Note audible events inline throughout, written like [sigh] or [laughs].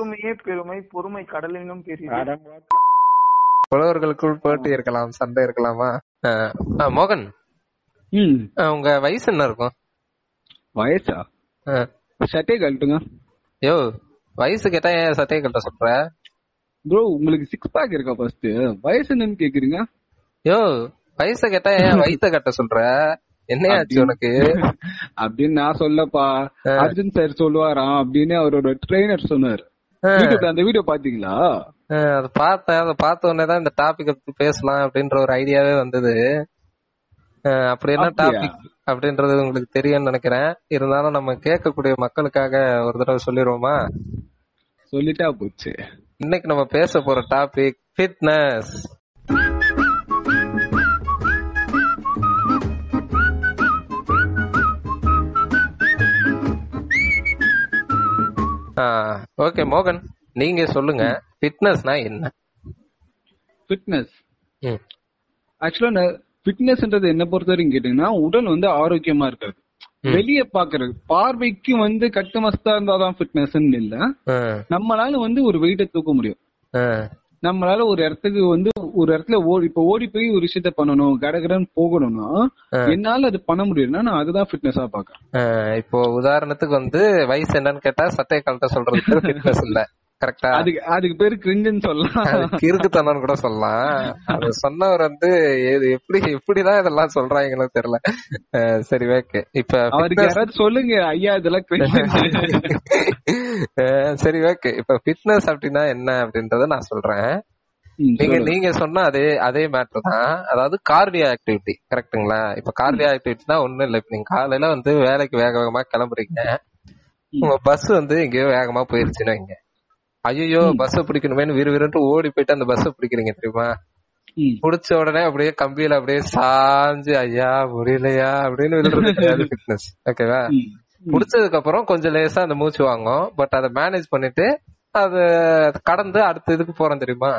பொறுமையே பெருமை பொறுமை கடலினும் பெரிய புலவர்களுக்குள் போட்டி இருக்கலாம் சண்டை இருக்கலாமா? மோகன். உங்க வயசு என்ன இருக்கும்? வயசா? அஹ், சட்டையை கழட்டுங்க. யோ வயசு கேட்டா ஏன் சட்டையை கட்ட சொல்ற? ப்ரோ உங்களுக்கு சிக்ஸ் பேக் இருக்கா ஃபர்ஸ்ட் வயசு என்னன்னு கேக்குறீங்க? யோ வயசை கேட்டா ஏன் வயசை கட்ட சொல்ற? என்னையாச்சு உனக்கு? [laughs] அப்படின்னு நான் சொல்லப்பா. அர்ஜுன் சார் சொல்லுவாராம் அப்படின்னு அவரோட ட்ரெயினர் சொன்னாரு. YouTubeல அந்த வீடியோ பாத்தீங்களா? அதை பார்த்தேன். அதை பார்த்த உடனே தான் இந்த டாபிக் பத்தி பேசலாம் அப்படின்ற ஒரு ஐடியாவே வந்தது. அப்படி என்ன? டாபிக் அப்படின்றது உங்களுக்கு தெரியும்னு நினைக்கிறேன். இருந்தாலும் நம்ம கேட்கக்கூடிய மக்களுக்காக ஒரு தடவை சொல்லிடுவோமா? சொல்லிட்டா போச்சு. இன்னைக்கு நம்ம பேச போற டாபிக் ஃபிட்னஸ் ஓகே மோகன் நீங்க சொல்லுங்க. ஃபிட்னஸ்னா என்ன? ஃபிட்னஸ் ஆக்சுவலா ஃபிட்னஸ்ன்றது என்ன பொறுத்த வரைக்கும் கேட்டீங்கன்னா உடல் வந்து ஆரோக்கியமா இருக்காது வெளிய பாக்குறது பார்வைக்கு வந்து கட்டு மஸ்தா இருந்தாதான் ஃபிட்னஸ் இல்ல. நம்மளால வந்து ஒரு வெயிட்ட தூக்க முடியும். நம்மளால ஒரு இடத்துக்கு வந்து ஒரு இடத்துல ஓடி இப்ப ஓடி போய் ஒரு விஷயத்த பண்ணணும் கடகடன்னு போகணும்னா என்னால அது பண்ண முடியும்னா நான் அதுதான் ஃபிட்னஸா பாக்குறேன் அஹ், இப்போ உதாரணத்துக்கு வந்து வயசு என்னன்னு கேட்டா சட்டையை கழட்ட சொல்றது [laughs] ஃபிட்னஸ் இல்ல. கரெக்டா அதுக்கு அதுக்கு பேரு கிரிஞ்சுன்னு சொல்லலாம். அது கிறுக்குத்தனம்னு கூட சொல்லலாம். அது சொன்னவர் வந்து எது எப்படி எப்படிதான் இதெல்லாம் சொல்றாங்களோ தெரியல. சரி ஓகே இப்ப அவருக்கு யாராவது சொல்லுங்க ஐயா இதெல்லாம் [laughs] சரி ஓகே இப்ப ஃபிட்னஸ் அப்படின்னா என்ன அப்படின்றத நான் சொல்றேன். நீங்க. நீங்க சொன்ன அதே அதே மேட்டர் தான். அதாவது கார்டியோ ஆக்டிவிட்டி கரெக்ட்டுங்களா இப்ப கார்டியோ ஆக்டிவிட்டினா ஒண்ணும் இல்ல. இப்ப நீங்க காலையில வந்து வேலைக்கு வேக வேகமா கிளம்புறீங்க. உங்க பஸ் வந்து எங்கேயோ வேகமா போயிருச்சுன்னு வைங்க. ஐயோ பஸ் பிடிக்கணுமேனு விறுவிறுன்ட்டு ஓடி போயிட்டு அந்த பஸ் பிடிக்கிறீங்க தெரியுமா. புடிச்ச உடனே அப்படியே கம்பியில அப்படியே சாஞ்சு ஐயா முடியலையா? அப்படின்னு விழுறது கிடையாது ஃபிட்னஸ் ஓகேவா. புடிச்சதுக்கு அப்புறம் கொஞ்சம் லேசா அந்த மூச்சு வாங்கும் பட் அதை மேனேஜ் பண்ணிட்டு அது கடந்து அடுத்த இதுக்கு போறோம் தெரியுமா.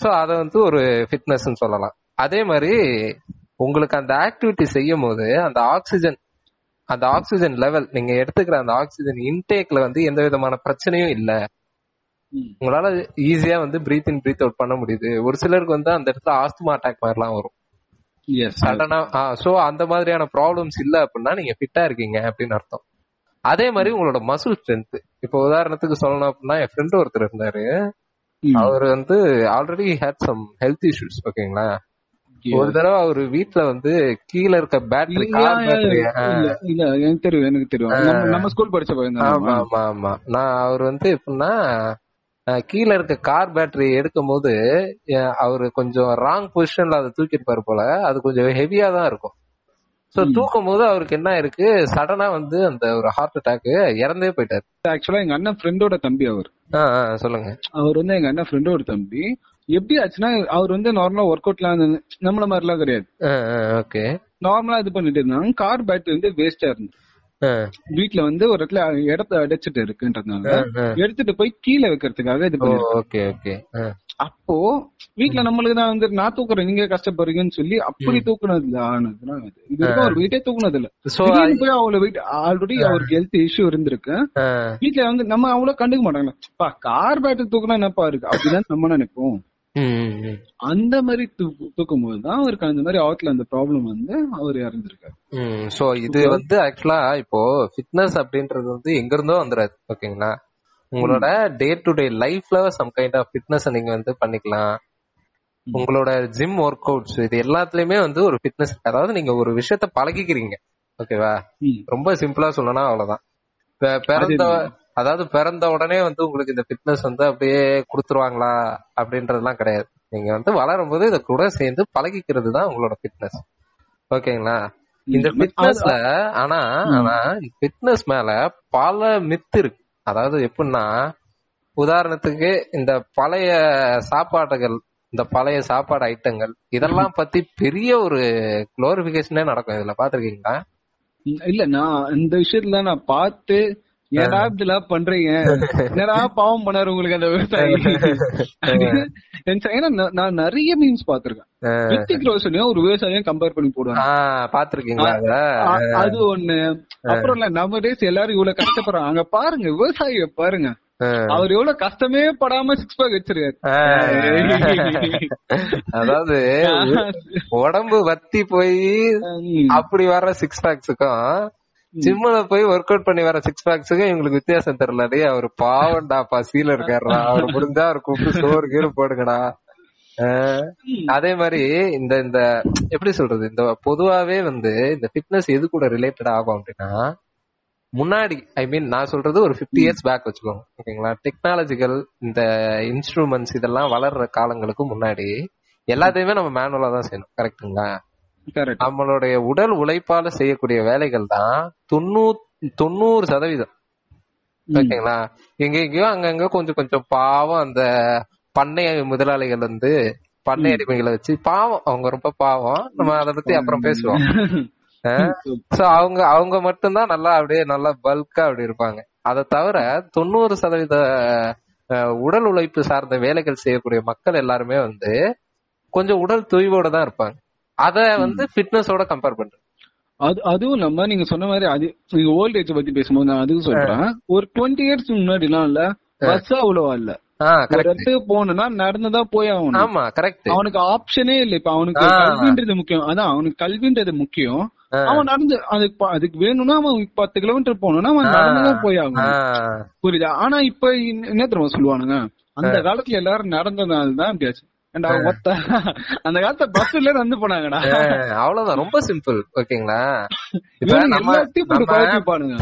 சோ அத வந்து ஒரு ஃபிட்னஸ் சொல்லலாம். அதே மாதிரி உங்களுக்கு அந்த ஆக்டிவிட்டி செய்யும் போது அந்த ஆக்சிஜன் அந்த ஆக்சிஜன் லெவல் நீங்க எடுத்துக்கிற அந்த ஆக்சிஜன் இன்டேக்ல வந்து எந்த விதமான பிரச்சனையும் இல்ல. உங்களால ஈஸியா வந்து பிரீத் இன் பிரீத் அவுட் பண்ண முடியுது. ஒரு சிலருக்கு வந்து அந்த இடத்துல ஆஸ்துமா அட்டாக் மாதிரிலாம் வரும். சடனா சோ அந்த மாதிரியான ப்ராப்ளம்ஸ் இல்ல அப்படின்னா நீங்க ஃபிட்டா இருக்கீங்க அப்படின்னு அர்த்தம். அதே மாதிரி உங்களோட மசில் ஸ்ட்ரென்த் இப்போ உதாரணத்துக்கு சொல்லணும் அப்படின்னா என் ஃப்ரெண்ட் ஒருத்தர் இருந்தாரு. அவர் வந்து already had some health issues ஓகேங்களா. ஒரு தடவை அவர் வீட்ல வந்து கீழ இருக்க பேட்டரி கார் பேட்டரி இல்ல, எனக்கு தெரியும் எனக்கு தெரியும். நம்ம- ஸ்கூல் படிச்ச பையன் ஆமா ஆமா ஆமா. நான் அவர் வந்து எப்படின்னா கீழ இருக்க கார் பேட்டரி எடுக்கும் போது அவரு கொஞ்சம் ராங் பொசிஷன்ல அதை தூக்கிருப்பாரு போல. அது கொஞ்சம் ஹெவியா தான் இருக்கும். சோ தூக்கும் போது அவருக்கு என்ன இருக்கு சடனா வந்து அந்த ஒரு ஹார்ட் அட்டாக் இறந்தே போயிட்டாரு. ஆக்சுவலா எங்க அண்ணன் ஃப்ரெண்டோட தம்பி அவர். சொல்லுங்க. அவர் வந்து எங்க அண்ணன் ஃப்ரெண்டோட தம்பி. எப்படி ஆச்சுன்னா அவர் வந்து நார்மலா ஒர்க் அவுட்லாம் நம்மள மாதிரி எல்லாம் கிடையாது ஓகே. நார்மலா இது பண்ணிட்டு இருந்தாங்க. கார் பேட்டரி வந்து வேஸ்டா இருந்து வீட்ல வந்து ஒரு இடத்துல இடத்த அடைச்சிட்டு இருக்குன்றதுனால எடுத்துட்டு போய் கீழே வைக்கிறதுக்காக இது ஓகே ஓகே. அப்போ வீட்ல நம்மளுக்கு தான் வந்து நான் தூக்குறேன் நீங்க கஷ்டப்படுறீங்கன்னு சொல்லி அப்படி தூக்குனது இல்ல ஆனதுதான் இது வரைக்கும் அவர் வீட்டே தூக்குனது இல்ல போய் அவ்வளவு வெயிட் ஆல்ரெடி அவருக்கு ஹெல்த் இஷ்யூ இருந்திருக்கு. வீட்ல வந்து நம்ம அவ்வளவு கண்டுக்க மாட்டாங்க பா கார் பேட்டரி தூக்குனா என்னப்பா இருக்கு? அப்படிதான் நம்ம நினைப்போம். அந்த மாதிரி தூக்கு- தூக்கும் போதுதான் அவருக்கு அந்த மாதிரி ஆத்துல அந்த ப்ராப்ளம் வந்து அவர் இறந்திருக்காரு சோ இது வந்து ஆக்சுவலா இப்போ ஃபிட்னஸ் அப்படின்றது வந்து எங்க இருந்தோ வந்துடாது ஓகேங்களா உங்களோட டே டு டே லைஃப்ல சம் கைண்ட் ஆஃப் ஃபிட்னஸ் நீங்க வந்து பண்ணிக்கலாம். உங்களோட ஜிம் ஒர்க் அவுட்ஸ் இது எல்லாத்துலயுமே வந்து ஒரு ஃபிட்னஸ் அதாவது நீங்க ஒரு விஷயத்த பழகிக்கிறீங்க ஓகேவா. ரொம்ப சிம்பிளா சொல்லணும் அவ்வளவுதான். பிறந்த அதாவது பிறந்த உடனே வந்து உங்களுக்கு இந்த ஃபிட்னஸ் வந்து அப்படியே கொடுத்துருவாங்களா அப்படின்றதுலாம் கிடையாது. நீங்க வந்து வளரும் போது இத கூட சேர்ந்து பழகிக்கிறது தான் உங்களோட ஃபிட்னஸ் ஓகேங்களா? இந்த. ஃபிட்னஸ்ல ஆனா ஆனா ஃபிட்னஸ் மேல பல மித்து இருக்கு. அதாவது எப்படின்னா உதாரணத்துக்கு இந்த பழைய சாப்பாடுகள் இந்த பழைய சாப்பாடு ஐட்டங்கள் இதெல்லாம் பத்தி பெரிய ஒரு குளோரிபிகேஷனே நடக்கும். இதுல பாத்திருக்கீங்களா இல்ல நான் இந்த விஷயத்துல நான் பார்த்து ஏடா இப்படிலாம் பண்றீங்க? என்னடா பாவம் பண்ணாரு உங்களுக்கு அந்த விவசாயி? ஏன்னா நான் நிறைய மீன்ஸ் பாத்திருக்கேன் ரித்திக் ரோஷனையும் ஒரு விவசாயியும் கம்பேர் பண்ணி போடுவாங்க பாத்திருக்கீங்களா அத? ஒண்ணு. அப்புறம் இல்ல நம்ம டேஸ் எல்லாரும் இவ்வளவு கஷ்டப்படுறாங்க. அங்க பாருங்க விவசாயிய பாருங்க. அவர் எவ்வளவு கஷ்டமே படாம சிக்ஸ் பேக் வச்சிருக்காரு. அதாவது உடம்பு வத்தி போய் அப்படி வர்ற சிக்ஸ் பேக்ஸுக்கும் ஜிம்ல போய் ஒர்க் அவுட் பண்ணி வர சிக்ஸ் பேக்ஸுக்கும் இவங்களுக்கு வித்தியாசம் தெரியலடி அவர் பாவண்டா பசியில இருக்காருடா. அவர் முடிஞ்சா அவர் கூப்பிட்டு சோறு கீறு போடுங்கடா. அதே மாதிரி இந்த இந்த எப்படி சொல்றது? இந்த பொதுவாவே வந்து இந்த ஃபிட்னஸ் எது கூட ரிலேட்டட் ஆகும் அப்படின்னா முன்னாடி ஐ மீன் நான் சொல்றது ஒரு பிப்டி இயர்ஸ் பேக் வச்சுக்கோங்க. ஓகேங்களா? டெக்னாலஜிக்கல் இந்த இன்ஸ்ட்ருமெண்ட்ஸ் இதெல்லாம் வளர்ற காலங்களுக்கு முன்னாடி எல்லாத்தையுமே நம்ம மேனுவலா தான் செய்யணும். கரெக்ட்டுங்களா கரெக்ட் நம்மளுடைய உடல் உழைப்பால செய்யக்கூடிய வேலைகள் தான் தொண்ணூறு தொண்ணூறு சதவீதம். ஓகேங்களா? எங்க எங்கேயோ அங்கங்க கொஞ்சம் கொஞ்சம் பாவம் அந்த பண்ணை முதலாளிகள் வந்து பண்ணை அடிமைகளை வச்சு பாவம். அவங்க ரொம்ப பாவம். நம்ம அதை பத்தி அப்புறம் பேசுவோம். சோ அவங்க அவங்க மட்டும்தான் நல்லா அப்படியே நல்லா பல்கா அப்படி இருப்பாங்க. அதை தவிர தொண்ணூறு சதவீத உடல் உழைப்பு சார்ந்த வேலைகள் செய்யக்கூடிய மக்கள் எல்லாருமே வந்து கொஞ்சம் உடல் தொய்வோட தான் இருப்பாங்க. அத வந்து ஃபிட்னஸோட கம்பேர் பண்றேன். அது அதுவும் இல்லாம நீங்க சொன்ன மாதிரி அது நீங்க ஓல்ட் ஏஜ் பத்தி பேசும்போது நான் அதுக்கு சொல்றேன். ஒரு டுவெண்ட்டி இயர்ஸ் முன்னாடி எல்லாம் இல்ல பஸ் அவ்வளவா இல்ல. இடத்துக்கு போகணும்னா நடந்துதான் போய் ஆகணும். ஆமா கரெக்ட் அவனுக்கு ஆப்ஷனே இல்ல. இப்ப அவனுக்கு. கல்வின்றது முக்கியம். அதான் அவனுக்கு கல்வின்றது முக்கியம். அவன் நடந்து அதுக்கு அதுக்கு வேணும்னா அவன் பத்து கிலோமீட்டர் போகணும்னா அவன் நடந்துதான் போய் ஆகணும். புரியுதா? ஆனா இப்ப என்ன தெரியுமா சொல்லுவானுங்க? அந்த காலத்துல எல்லாரும் நடந்ததுனால தான் ஒத்த அந்த காலத்துல பஸ்ல நடந்து போனாங்கடா. அவ்வளவுதான். ரொம்ப சிம்பிள் ஓகேங்களா இப்ப நம்ம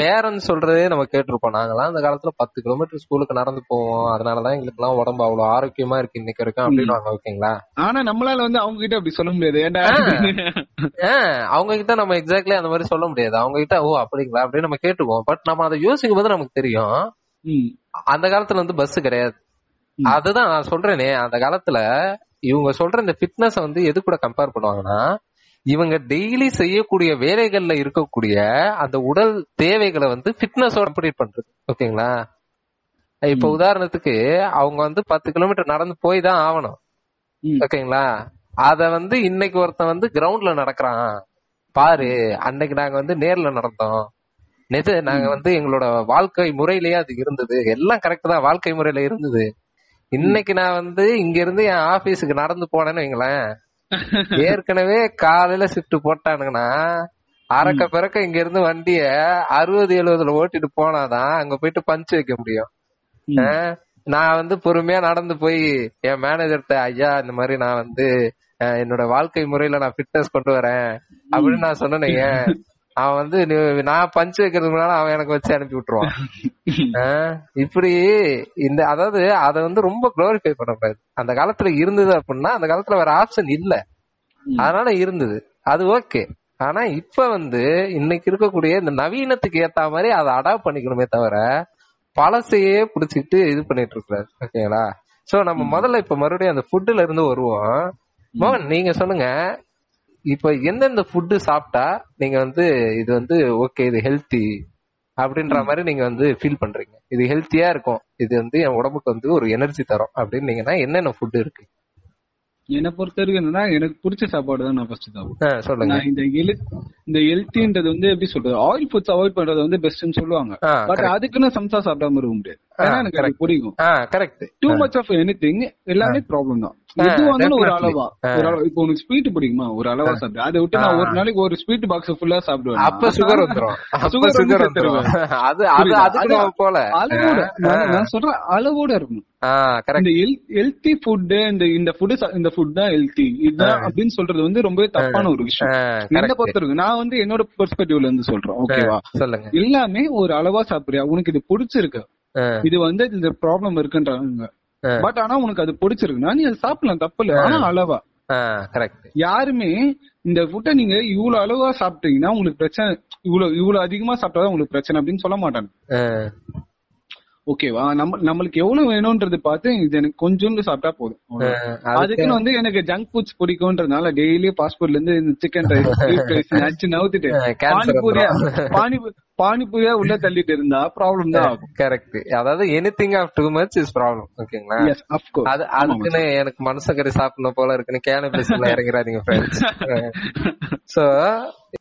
பேரண்ட்ஸ் சொல்றதே நம்ம கேட்டிருப்போம். நாங்கெல்லாம் அந்த காலத்துல பத்து கிலோமீட்டர் ஸ்கூலுக்கு நடந்து போவோம். அதனாலதான் எங்களுக்கு எல்லாம் உடம்பு அவ்வளவு ஆரோக்கியமா இருக்கு இன்னைக்கு வரைக்கும் அப்படின்னு ஓகேங்களா ஆனா நம்மளால வந்து அவங்க கிட்ட அப்படி சொல்ல முடியாது. ஏன்டா அவங்க கிட்ட நம்ம எக்ஸாக்ட்லி அந்த மாதிரி சொல்ல முடியாது. அவங்க கிட்ட ஓ அப்படிங்களா? அப்படின்னு நம்ம கேட்டுக்குவோம். பட் நம்ம அதை யோசிக்கும் போது நமக்கு தெரியும். அந்த காலத்துல வந்து பஸ் கிடையாது. அதுதான் நான் சொல்றேனே அந்த காலத்துல இவங்க சொல்ற இந்த ஃபிட்னஸ் வந்து எது கூட கம்பேர் பண்ணுவாங்கன்னா இவங்க டெய்லி செய்யக்கூடிய வேலைகள்ல இருக்கக்கூடிய அந்த உடல் தேவைகளை வந்து ஃபிட்னஸோட கம்ப்ளீட் பண்றது. ஓகேங்களா? இப்ப உதாரணத்துக்கு அவங்க வந்து பத்து கிலோமீட்டர் நடந்து போய் தான் ஆகணும். ஓகேங்களா? அத வந்து இன்னைக்கு ஒருத்தன் வந்து கிரவுண்ட்ல நடக்கிறான். பாரு அன்னைக்கு நாங்க வந்து நேர்ல நடந்தோம். நிஜ நாங்க வந்து எங்களோட வாழ்க்கை முறையிலேயே அது இருந்தது. எல்லாம் கரெக்ட் தான் வாழ்க்கை முறையில இருந்தது. இன்னைக்கு நான் வந்து இங்க இருந்து என் ஆபீஸுக்கு நடந்து போனேன்னு வைங்களேன். [laughs] ஏற்கனவே காலையில ஷிஃப்ட் போட்டானுங்கன்னா அறக்க பிறக்க இங்க இருந்து வண்டிய அறுபது எழுபதுல ஓட்டிட்டு போனாதான் அங்க போயிட்டு பஞ்ச் வைக்க முடியும். நான் வந்து பொறுமையா நடந்து போய் என் மேனேஜர்கிட்ட ஐயா இந்த மாதிரி நான் வந்து என்னோட வாழ்க்கை முறையில நான் ஃபிட்னஸ் கொண்டு வரேன். அப்படின்னு நான் சொன்னேன் [laughs] அவன் வந்து நான் பஞ்ச் வைக்கிறதுக்கு முன்னால அவன் எனக்கு வச்சு அனுப்பி விட்டுருவான். [laughs] இப்படி இந்த அதாவது அத வந்து ரொம்ப குளோரிஃபை பண்ணக்கூடாது. அந்த காலத்துல இருந்தது அப்படின்னா அந்த காலத்துல வேற ஆப்ஷன் இல்ல. அதனால இருந்தது. அது ஓகே ஆனா இப்ப வந்து இன்னைக்கு இருக்கக்கூடிய இந்த நவீனத்துக்கு ஏத்த மாதிரி அதை அடாப்ட் பண்ணிக்கணுமே தவிர பழசையே புடிச்சிட்டு இது பண்ணிட்டு இருக்காரு ஓகேங்களா? சோ நம்ம முதல்ல இப்ப மறுபடியும் அந்த ஃபுட்டுல இருந்து வருவோம். மோகன் நீங்க சொல்லுங்க. இப்ப எந்தெந்த ஃபுட்டு சாப்பிட்டா நீங்க வந்து இது வந்து ஓகே இது ஹெல்த்தி அப்படின்ற மாதிரி நீங்க வந்து ஃபீல் பண்றீங்க. இது ஹெல்த்தியா இருக்கும். இது வந்து என் உடம்புக்கு வந்து ஒரு எனர்ஜி தரும் அப்படின்னீங்கன்னா என்னென்ன ஃபுட் இருக்கு? என்னை பொறுத்த வரைக்கும் என்னன்னா எனக்கு பிடிச்ச சாப்பாடு தான் நான் ஃபர்ஸ்ட் சாப்பிடுவேன் சொல்லுங்க. இந்த எழு இந்த ஹெல்த்தின்றது வந்து எப்படி சொல்றது? ஆயில் ஃபுட்ஸ் அவாய்ட் பண்றது வந்து பெஸ்ட்னு சொல்லுவாங்க. பட். அதுக்குன்னு சம்சா சாப்பிடாம இருக்க முடியாது. ஏன்னா எனக்கு பிடிக்கும் ஆ correct too much of anything எல்லாமே ப்ராப்ளம் தான். எது வந்தாலும் ஒரு. அளவா. ஒரு அளவா. இப்போ உனக்கு ஸ்வீட் பிடிக்குமா? ஒரு அளவா சாப்பிடு. அதை விட்டு நான் ஒரு நாளைக்கு ஒரு ஸ்வீட் பாக்ஸ் ஃபுல்லா சாப்பிடுவேன். அப்ப சுகர் வந்துரும். சுகர் சுகர் வந்துரும். அது அது? அதுக்கு அது நம்ம போல அளவோட. நான் சொல்றேன் அளவோட கரெக்ட் இந்த ஹெல்த்தி ஃபுட் இந்த இந்த ஃபுட் இந்த ஃபுட் தான் ஹெல்த்தி இதுதான் அப்படின்னு சொல்றது வந்து ரொம்பவே தப்பான ஒரு விஷயம். என்ன கரெக்ட் பொறுத்த வரைக்கும் நான் வந்து என்னோட பெர்ஸ்பெக்டிவ்ல இருந்து சொல்றேன். ஓகேவா சொல்லுங்க. எல்லாமே ஒரு அளவா சாப்பிடுறியா? உனக்கு இது பிடிச்சிருக்கு. இது வந்து இந்த ப்ராப்ளம் இருக்குன்றாங்க. பட் ஆனா உனக்கு அது பிடிச்சிருக்குன்னா நீ அதை சாப்பிடலாம் தப்பு இல்ல. ஆனா அளவா. கரெக்ட் யாருமே இந்த ஃபுட்டை நீங்க இவ்வளவு அளவா சாப்பிட்டீங்கன்னா உங்களுக்கு பிரச்சனை இவ்வளவு இவ்வளவு அதிகமா சாப்பிட்டாதான் உங்களுக்கு பிரச்சனை அப்படின்னு சொல்ல மாட்டாங்க. ஓகேவா நம்ம நம்மளுக்கு எவ்வளவு வேணும்ன்றது பார்த்து இது எனக்கு கொஞ்சோண்டு சாப்பிட்டா போதும். அதுக்குன்னு வந்து எனக்கு ஜங்க் ஃபுட்ஸ் பிடிக்கும்ன்றதுனால டெய்லி ஃபாஸ்ட் ஃபுட்ல இருந்து இந்த சிக்கன் ரைஸ் ரைஸ் நச்சு நவுத்திட்டு பானிபூரியா வந்துரும். பானி பானிபூரியா உள்ள தள்ளிட்டு இருந்தா ப்ராப்ளம் தான் ஆகும். கரெக்ட் அதாவது anything of too much is problem ஓகேங்களா அது அதுக்குன்னு எனக்கு மனசக்கறி சாப்பிடணும் போல இருக்குன்னு கேனபிஸ்ல இறங்கிறாதீங்க ஃப்ரெண்ட்ஸ் சோ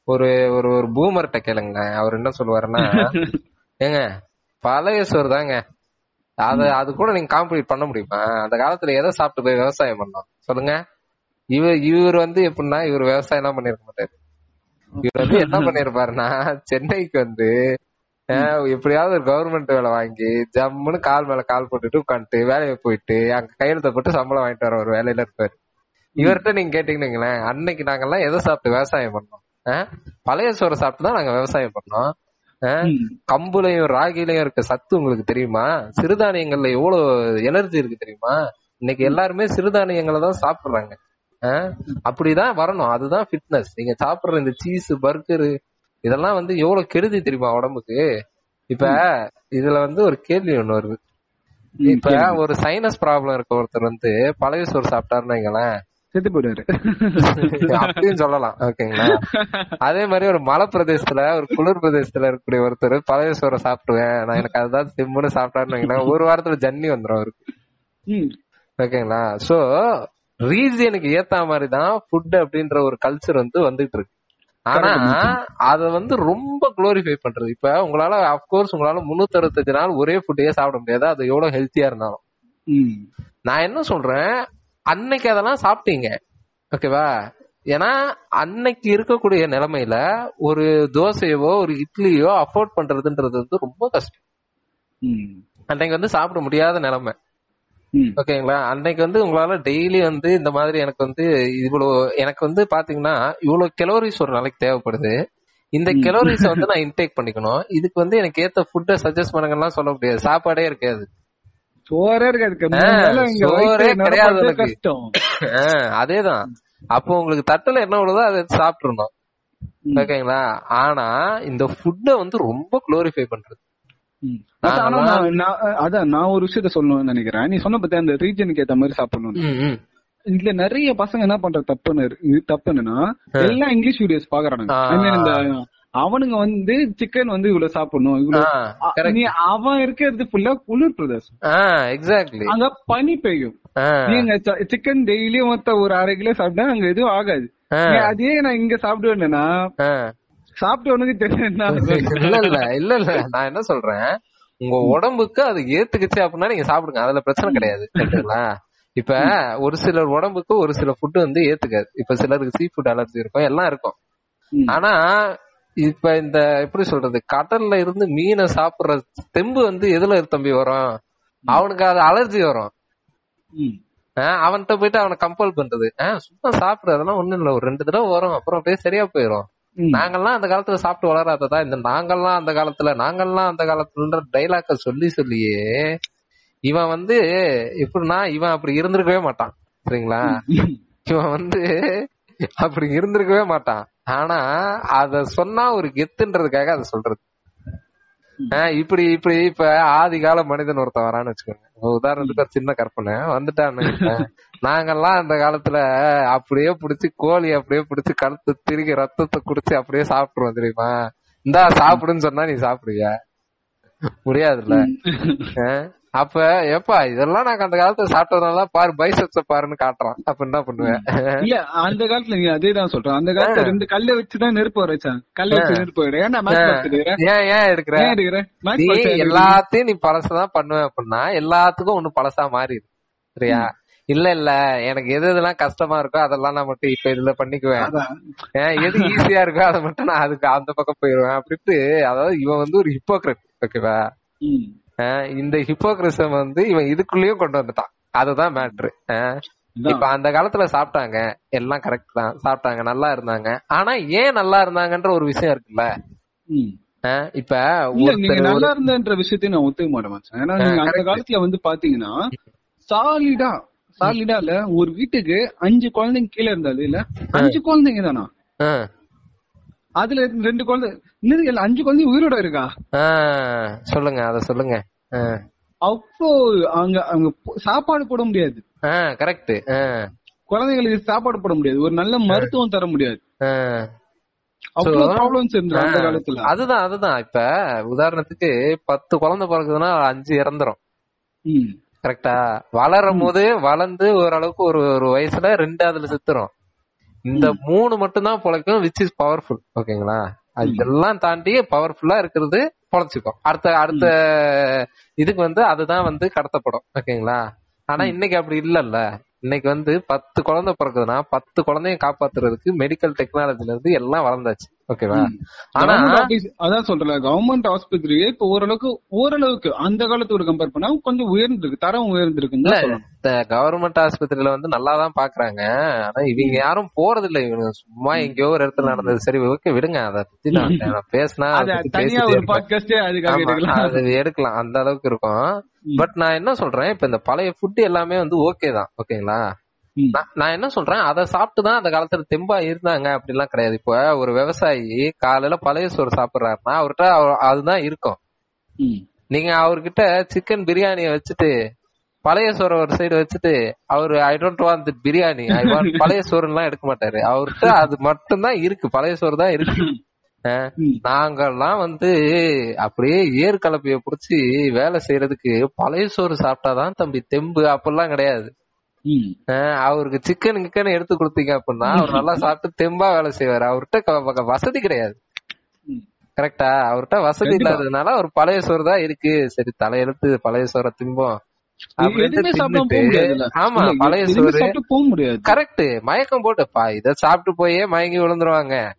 ஒரு ஒரு ஒரு பூமர்ட்ட கேளுங்க அவர் என்ன சொல்லுவாருன்னா [laughs] ஏங்க பழைய சோறு தாங்க அத அது கூட நீங்க காம்பீட் பண்ண முடியுமா? அந்த காலத்துல எதை சாப்பிட்டு போய் விவசாயம் பண்ணோம்? சொல்லுங்க. இவர் இவர் வந்து எப்படின்னா இவர் விவசாயம் எல்லாம் பண்ணிருக்க மாட்டாரு. இவர் வந்து என்ன [laughs] பண்ணிருப்பாருன்னா சென்னைக்கு வந்து எப்படியாவது ஒரு கவர்மெண்ட் வேலை வாங்கி ஜம்முன்னு கால் மேல கால் போட்டுட்டு உட்காந்துட்டு வேலையை போயிட்டு அங்க கையெழுத்த போட்டு சம்பளம் வாங்கிட்டு வர ஒரு வேலையில இருப்பாரு. இவர்கிட்ட நீங்க கேட்டீங்கன்னு அன்னைக்கு நாங்கெல்லாம் எதை சாப்பிட்டு விவசாயம் பண்ணோம்? பழைய சோறை சாப்பிட்டு தான் நாங்க விவசாயம் பண்ணோம். கம்புலையும் ராகிலையும் இருக்க சத்து உங்களுக்கு தெரியுமா? சிறுதானியங்கள்ல எவ்வளவு எனர்ஜி இருக்கு தெரியுமா? இன்னைக்கு எல்லாருமே சிறுதானியங்களை தான் சாப்பிடுறாங்க. அப்படிதான் வரணும். அதுதான் ஃபிட்னஸ் நீங்க சாப்பிடுற இந்த சீஸ் பர்கரு இதெல்லாம் வந்து எவ்வளவு கெடுதி தெரியுமா உடம்புக்கு? இப்ப இதுல வந்து ஒரு கேள்வி ஒண்ணு வருது. இப்ப. ஒரு சைனஸ் ப்ராப்ளம் இருக்க ஒருத்தர் வந்து பழைய சோறு சாப்பிட்டாருன்னு வைங்களேன். செத்து போயிடுவாரு [laughs] அப்படின்னு சொல்லலாம். ஓகேங்களா? அதே மாதிரி ஒரு மலை பிரதேசத்துல ஒரு குளிர் பிரதேசத்துல இருக்கக்கூடிய ஒருத்தர் பழைய சோறை சாப்பிடுவேன். நான் எனக்கு அதுதான் திம்முன்னு சாப்பிட்டாருன்னு ஒரு வாரத்துல ஜன்னி வந்துரும் அவருக்கு. ஓகேங்களா? சோ ரீஜியனுக்கு ஏத்த மாதிரி தான் ஃபுட் அப்படின்ற ஒரு கல்ச்சர் வந்து வந்துட்டு இருக்கு. ஆனா அத வந்து ரொம்ப குளோரிஃபை பண்றது. இப்ப உங்களால அப்கோர்ஸ் உங்களால முன்னூத்தி அறுபத்தஞ்சு நாள் ஒரே ஃபுட்டையே சாப்பிட முடியாது. அது எவ்வளவு ஹெல்த்தியா இருந்தாலும். நான் என்ன சொல்றேன்? அன்னைக்கு அதெல்லாம் சாப்பிட்டீங்க. ஓகேவா? ஏன்னா அன்னைக்கு இருக்கக்கூடிய நிலைமையில ஒரு தோசையவோ ஒரு இட்லியோ அஃபோர்ட் பண்றதுன்றது வந்து ரொம்ப கஷ்டம். அன்னைக்கு வந்து சாப்பிட முடியாத நிலைமை. ஓகேங்களா? அன்னைக்கு வந்து உங்களால டெய்லி வந்து இந்த மாதிரி எனக்கு வந்து இவ்வளவு எனக்கு வந்து பாத்தீங்கன்னா இவ்வளவு கெலோரிஸ் ஒரு நாளைக்கு தேவைப்படுது. இந்த கெலோரிஸ் வந்து நான் இன்டேக் பண்ணிக்கணும். இதுக்கு வந்து எனக்கு ஏத்த ஃபுட்டை சஜஸ்ட் பண்ணுங்கலாம் சொல்ல முடியாது. சாப்பாடே இருக்காது. சோறே இருக்காது. கஷ்டம். அதேதான். அப்போ உங்களுக்கு தட்டுல என்ன விடுதோ அதை சாப்பிட்டுருந்தோம். ஓகேங்களா? ஆனா இந்த ஃபுட்டை வந்து ரொம்ப குளோரிஃபை பண்றது. அதான் நான் ஒரு விஷயத்த சொல்லணும்னு நினைக்கிறேன். நீ சொன்ன பத்தி அந்த ரீஜனுக்கு ஏத்த மாதிரி சாப்பிடணும். இதுல நிறைய பசங்க என்ன பண்ற தப்புன்னு இது தப்புன்னா எல்லாம் இங்கிலீஷ் வீடியோஸ் இந்த அவனுங்க வந்து சிக்கன் வந்து இவ்வளவு சாப்பிடணும் இவ்வளவு. நீ அவன் இருக்கிறது ஃபுல்லா குளிர் பிரதேசம். எக்ஸாக்ட்லி அங்க பனி பெய்யும். நீங்க சிக்கன் டெய்லியும் மொத்த ஒரு அரை கிலோ சாப்பிட்டா அங்க எதுவும் ஆகாது. அதே நான் இங்க சாப்பிடுவேன்னா சாப்பிட்டு உனக்கு தெரியும். [laughs] இல்ல இல்ல இல்ல இல்ல. நான் என்ன சொல்றேன்? உங்க உடம்புக்கு அது ஏத்துக்குச்சு அப்படின்னா நீங்க சாப்பிடுங்க. அதுல பிரச்சனை கிடையாது. சரிங்களா? இப்ப ஒரு சிலர் உடம்புக்கு ஒரு சில ஃபுட் வந்து ஏத்துக்காது. இப்ப சிலருக்கு சீ ஃபுட் அலர்ஜி இருக்கும் எல்லாம் இருக்கும். ஆனா இப்ப இந்த எப்படி சொல்றது கடல்ல இருந்து மீனை சாப்பிடுற தெம்பு வந்து எதுல தம்பி வரும்? அவனுக்கு அது அலர்ஜி வரும். அவன்கிட்ட போயிட்டு அவனை கம்பல் பண்றது. சும்மா சாப்பிடு அதெல்லாம் ஒண்ணும் இல்ல. ஒரு ரெண்டு தடவை வரும் அப்புறம் அப்படியே சரியா போயிடும். நாங்கெல்லாம் அந்த காலத்துல சாப்பிட்டு வளராததா? இந்த நாங்கெல்லாம் அந்த காலத்துல நாங்கெல்லாம் அந்த காலத்துலன்ற டைலாக்க சொல்லி சொல்லியே இவன் வந்து எப்படின்னா இவன் அப்படி இருந்திருக்கவே மாட்டான். சரிங்களா? இவன் வந்து அப்படி இருந்திருக்கவே மாட்டான். ஆனா அத சொன்னா ஒரு கெத்துன்றதுக்காக அதை சொல்றது. இப்படி இப்படி இப்ப ஆதி கால மனிதன் ஒருத்தன் வரான்னு வச்சுக்கோங்க. உதாரணத்துக்கு ஒரு சின்ன கற்பனை. வந்துட்டான்னு. நாங்கெல்லாம் அந்த காலத்துல அப்படியே புடிச்சு கோழி அப்படியே புடிச்சு கழுத்து திருகி ரத்தத்தை குடிச்சு அப்படியே சாப்பிட்டுருவோம் தெரியுமா? இந்தா சாப்பிடுன்னு சொன்னா நீ சாப்பிடுவியா? முடியாதுல்ல. அப்ப ஏப்பா இதெல்லாம் நாங்க அந்த காலத்துல சாப்பிட்டதுனால பாரு பைசப்ஸ பாருன்னு காட்டுறான். அப்ப என்ன பண்ணுவேன்? இல்ல அந்த காலத்துல நீ அதேதான் சொல்றேன் அந்த காலத்துல ரெண்டு கல்ல வச்சுதான் நெருப்பு வர வச்சாங்க கல்ல வச்சு நெருப்பு ஏன் ஏன் எடுக்கிற? ஏன் எடுக்கிற? மேட்ச் நீ பாக்ஸ் எல்லாத்தையும் நீ பழசதான் பண்ணுவேன் அப்படின்னா எல்லாத்துக்கும் ஒண்ணு பழசா மாறிடு சரியா? இல்ல இல்ல. எனக்கு எது எதெல்லாம் கஷ்டமா இருக்கோ அதெல்லாம் நான் மட்டும் இப்ப இதுல பண்ணிக்குவேன். ஏன் எது ஈஸியா இருக்கோ அதை மட்டும் நான் அதுக்கு அந்த பக்கம் போயிருவேன் அப்படின்ட்டு அதாவது இவன் வந்து ஒரு ஹிப்போக்ரட் ஓகேவா இந்த ஹிப்போக்ரிசம் வந்து இவன் இதுக்குள்ளேயும் கொண்டு வந்துட்டான். அதுதான் மேட்ரு இப்ப அந்த காலத்துல சாப்பிட்டாங்க. எல்லாம் கரெக்ட் தான். சாப்பிட்டாங்க நல்லா இருந்தாங்க. ஆனா ஏன் நல்லா இருந்தாங்கன்ற ஒரு விஷயம் இருக்குல்ல? இப்ப நீங்க நல்லா இருந்தன்ற விஷயத்தையும் நான் ஒத்துக்க மாட்டேன். ஏன்னா நீங்க அந்த காலத்துல வந்து பாத்தீங்கன்னா சாலிடா சாலிடா இல்ல ஒரு வீட்டுக்கு அஞ்சு குழந்தைங்க கீழே இருந்தாலும் இல்ல அஞ்சு குழந்தைங்க தானா? அதுல ரெண்டு குழந்தை அஞ்சு குழந்தைங்க உயிரோட இருக்கா? சொல்லுங்க அத சொல்லுங்க. அப்போ அங்க அங்க சாப்பாடு போட முடியாது. கரெக்ட் குழந்தைங்களுக்கு சாப்பாடு போட முடியாது. ஒரு நல்ல மருத்துவம் தர முடியாது. அதுதான் அதுதான். இப்ப உதாரணத்துக்கு பத்து குழந்தை பிறகுதுன்னா அஞ்சு இறந்துரும். கரெக்டா வளரும் போது வளர்ந்து ஓரளவுக்கு ஒரு ஒரு வயசுல ரெண்டு அதுல செத்துரும். இந்த மூணு மட்டும் தான் பிழைக்கும் விச் இஸ் பவர்ஃபுல் ஓகேங்களா? இதெல்லாம் தாண்டி பவர்ஃபுல்லா இருக்கிறது பொழைச்சுக்கும் அடுத்த அடுத்த இதுக்கு வந்து அதுதான் வந்து கடத்தப்படும். ஓகேங்களா? ஆனா இன்னைக்கு அப்படி இல்லல்ல. இன்னைக்கு வந்து பத்து குழந்தை பிறக்குதுன்னா பத்து குழந்தையும் காப்பாத்துறதுக்கு மெடிக்கல் டெக்னாலஜில இருந்து எல்லாம் வளர்ந்தாச்சு. ஓகேவா? ஆனா அதான் சொல்றேன் கவர்மெண்ட் ஆஸ்பத்திரியே இப்ப ஓரளவுக்கு ஓரளவுக்கு அந்த காலத்தோட கம்பேர் பண்ணா கொஞ்சம் உயர்ந்திருக்கு தரம் உயர்ந்திருக்குன்னு இந்த கவர்மெண்ட் ஆஸ்பத்திரியில வந்து நல்லா தான் பாக்குறாங்க. ஆனா இவங்க யாரும் போறது இல்ல இவங்க சும்மா எங்கேயோ ஒரு இடத்துல நடந்தது. சரி ஓகே விடுங்க அத பத்தி நான் பேசினா அத எடுக்கலாம். அந்த அளவுக்கு இருக்கும். பட் நான் என்ன சொல்றேன் இப்ப இந்த பழைய ஃபுட் எல்லாமே வந்து ஓகே தான் ஓகேங்களா. நான் என்ன சொல்றேன்? அதை சாப்பிட்டு தான் அந்த காலத்துல தெம்பா இருந்தாங்க. அப்படிலாம் கிடையாது. இப்போ ஒரு விவசாயி காலையில பழைய சோறு சாப்பிடுறாருன்னா அவர்கிட்ட அவ- அதுதான் இருக்கும். நீங்க அவர்கிட்ட சிக்கன் பிரியாணிய வச்சுட்டு பழைய சோறை ஒரு சைடு வச்சுட்டு அவரு I don't want biryani I want பழைய சோறுலாம் எடுக்க மாட்டாரு. அவர்கிட்ட அது மட்டும்தான் இருக்கு. பழைய சோறு தான் இருக்கு. நாங்கெல்லாம் வந்து அப்படியே ஏர் கலப்பைய புடிச்சு வேலை செய்யறதுக்கு பழைய சோறு சாப்பிட்டாதான் தம்பி தெம்பு அப்படிலாம் கிடையாது. அவருக்கு சிக்கன் கிக்கன் எடுத்து கொடுத்தீங்க அப்படின்னா அவர் நல்லா சாப்பிட்டு தெம்பா வேலை செய்வாரு அவர்கிட்ட வசதி கிடையாது. கரெக்டா அவர்கிட்ட வசதி. இல்லாததுனால ஒரு பழைய சோறு தான் இருக்கு சரி தலையெழுத்து பழைய சோறை திம்போம் கரெக்ட் மயக்கம் போட்டுப்பா. இத சாப்பிட்டு போயே மயங்கி விழுந்துருவாங்க.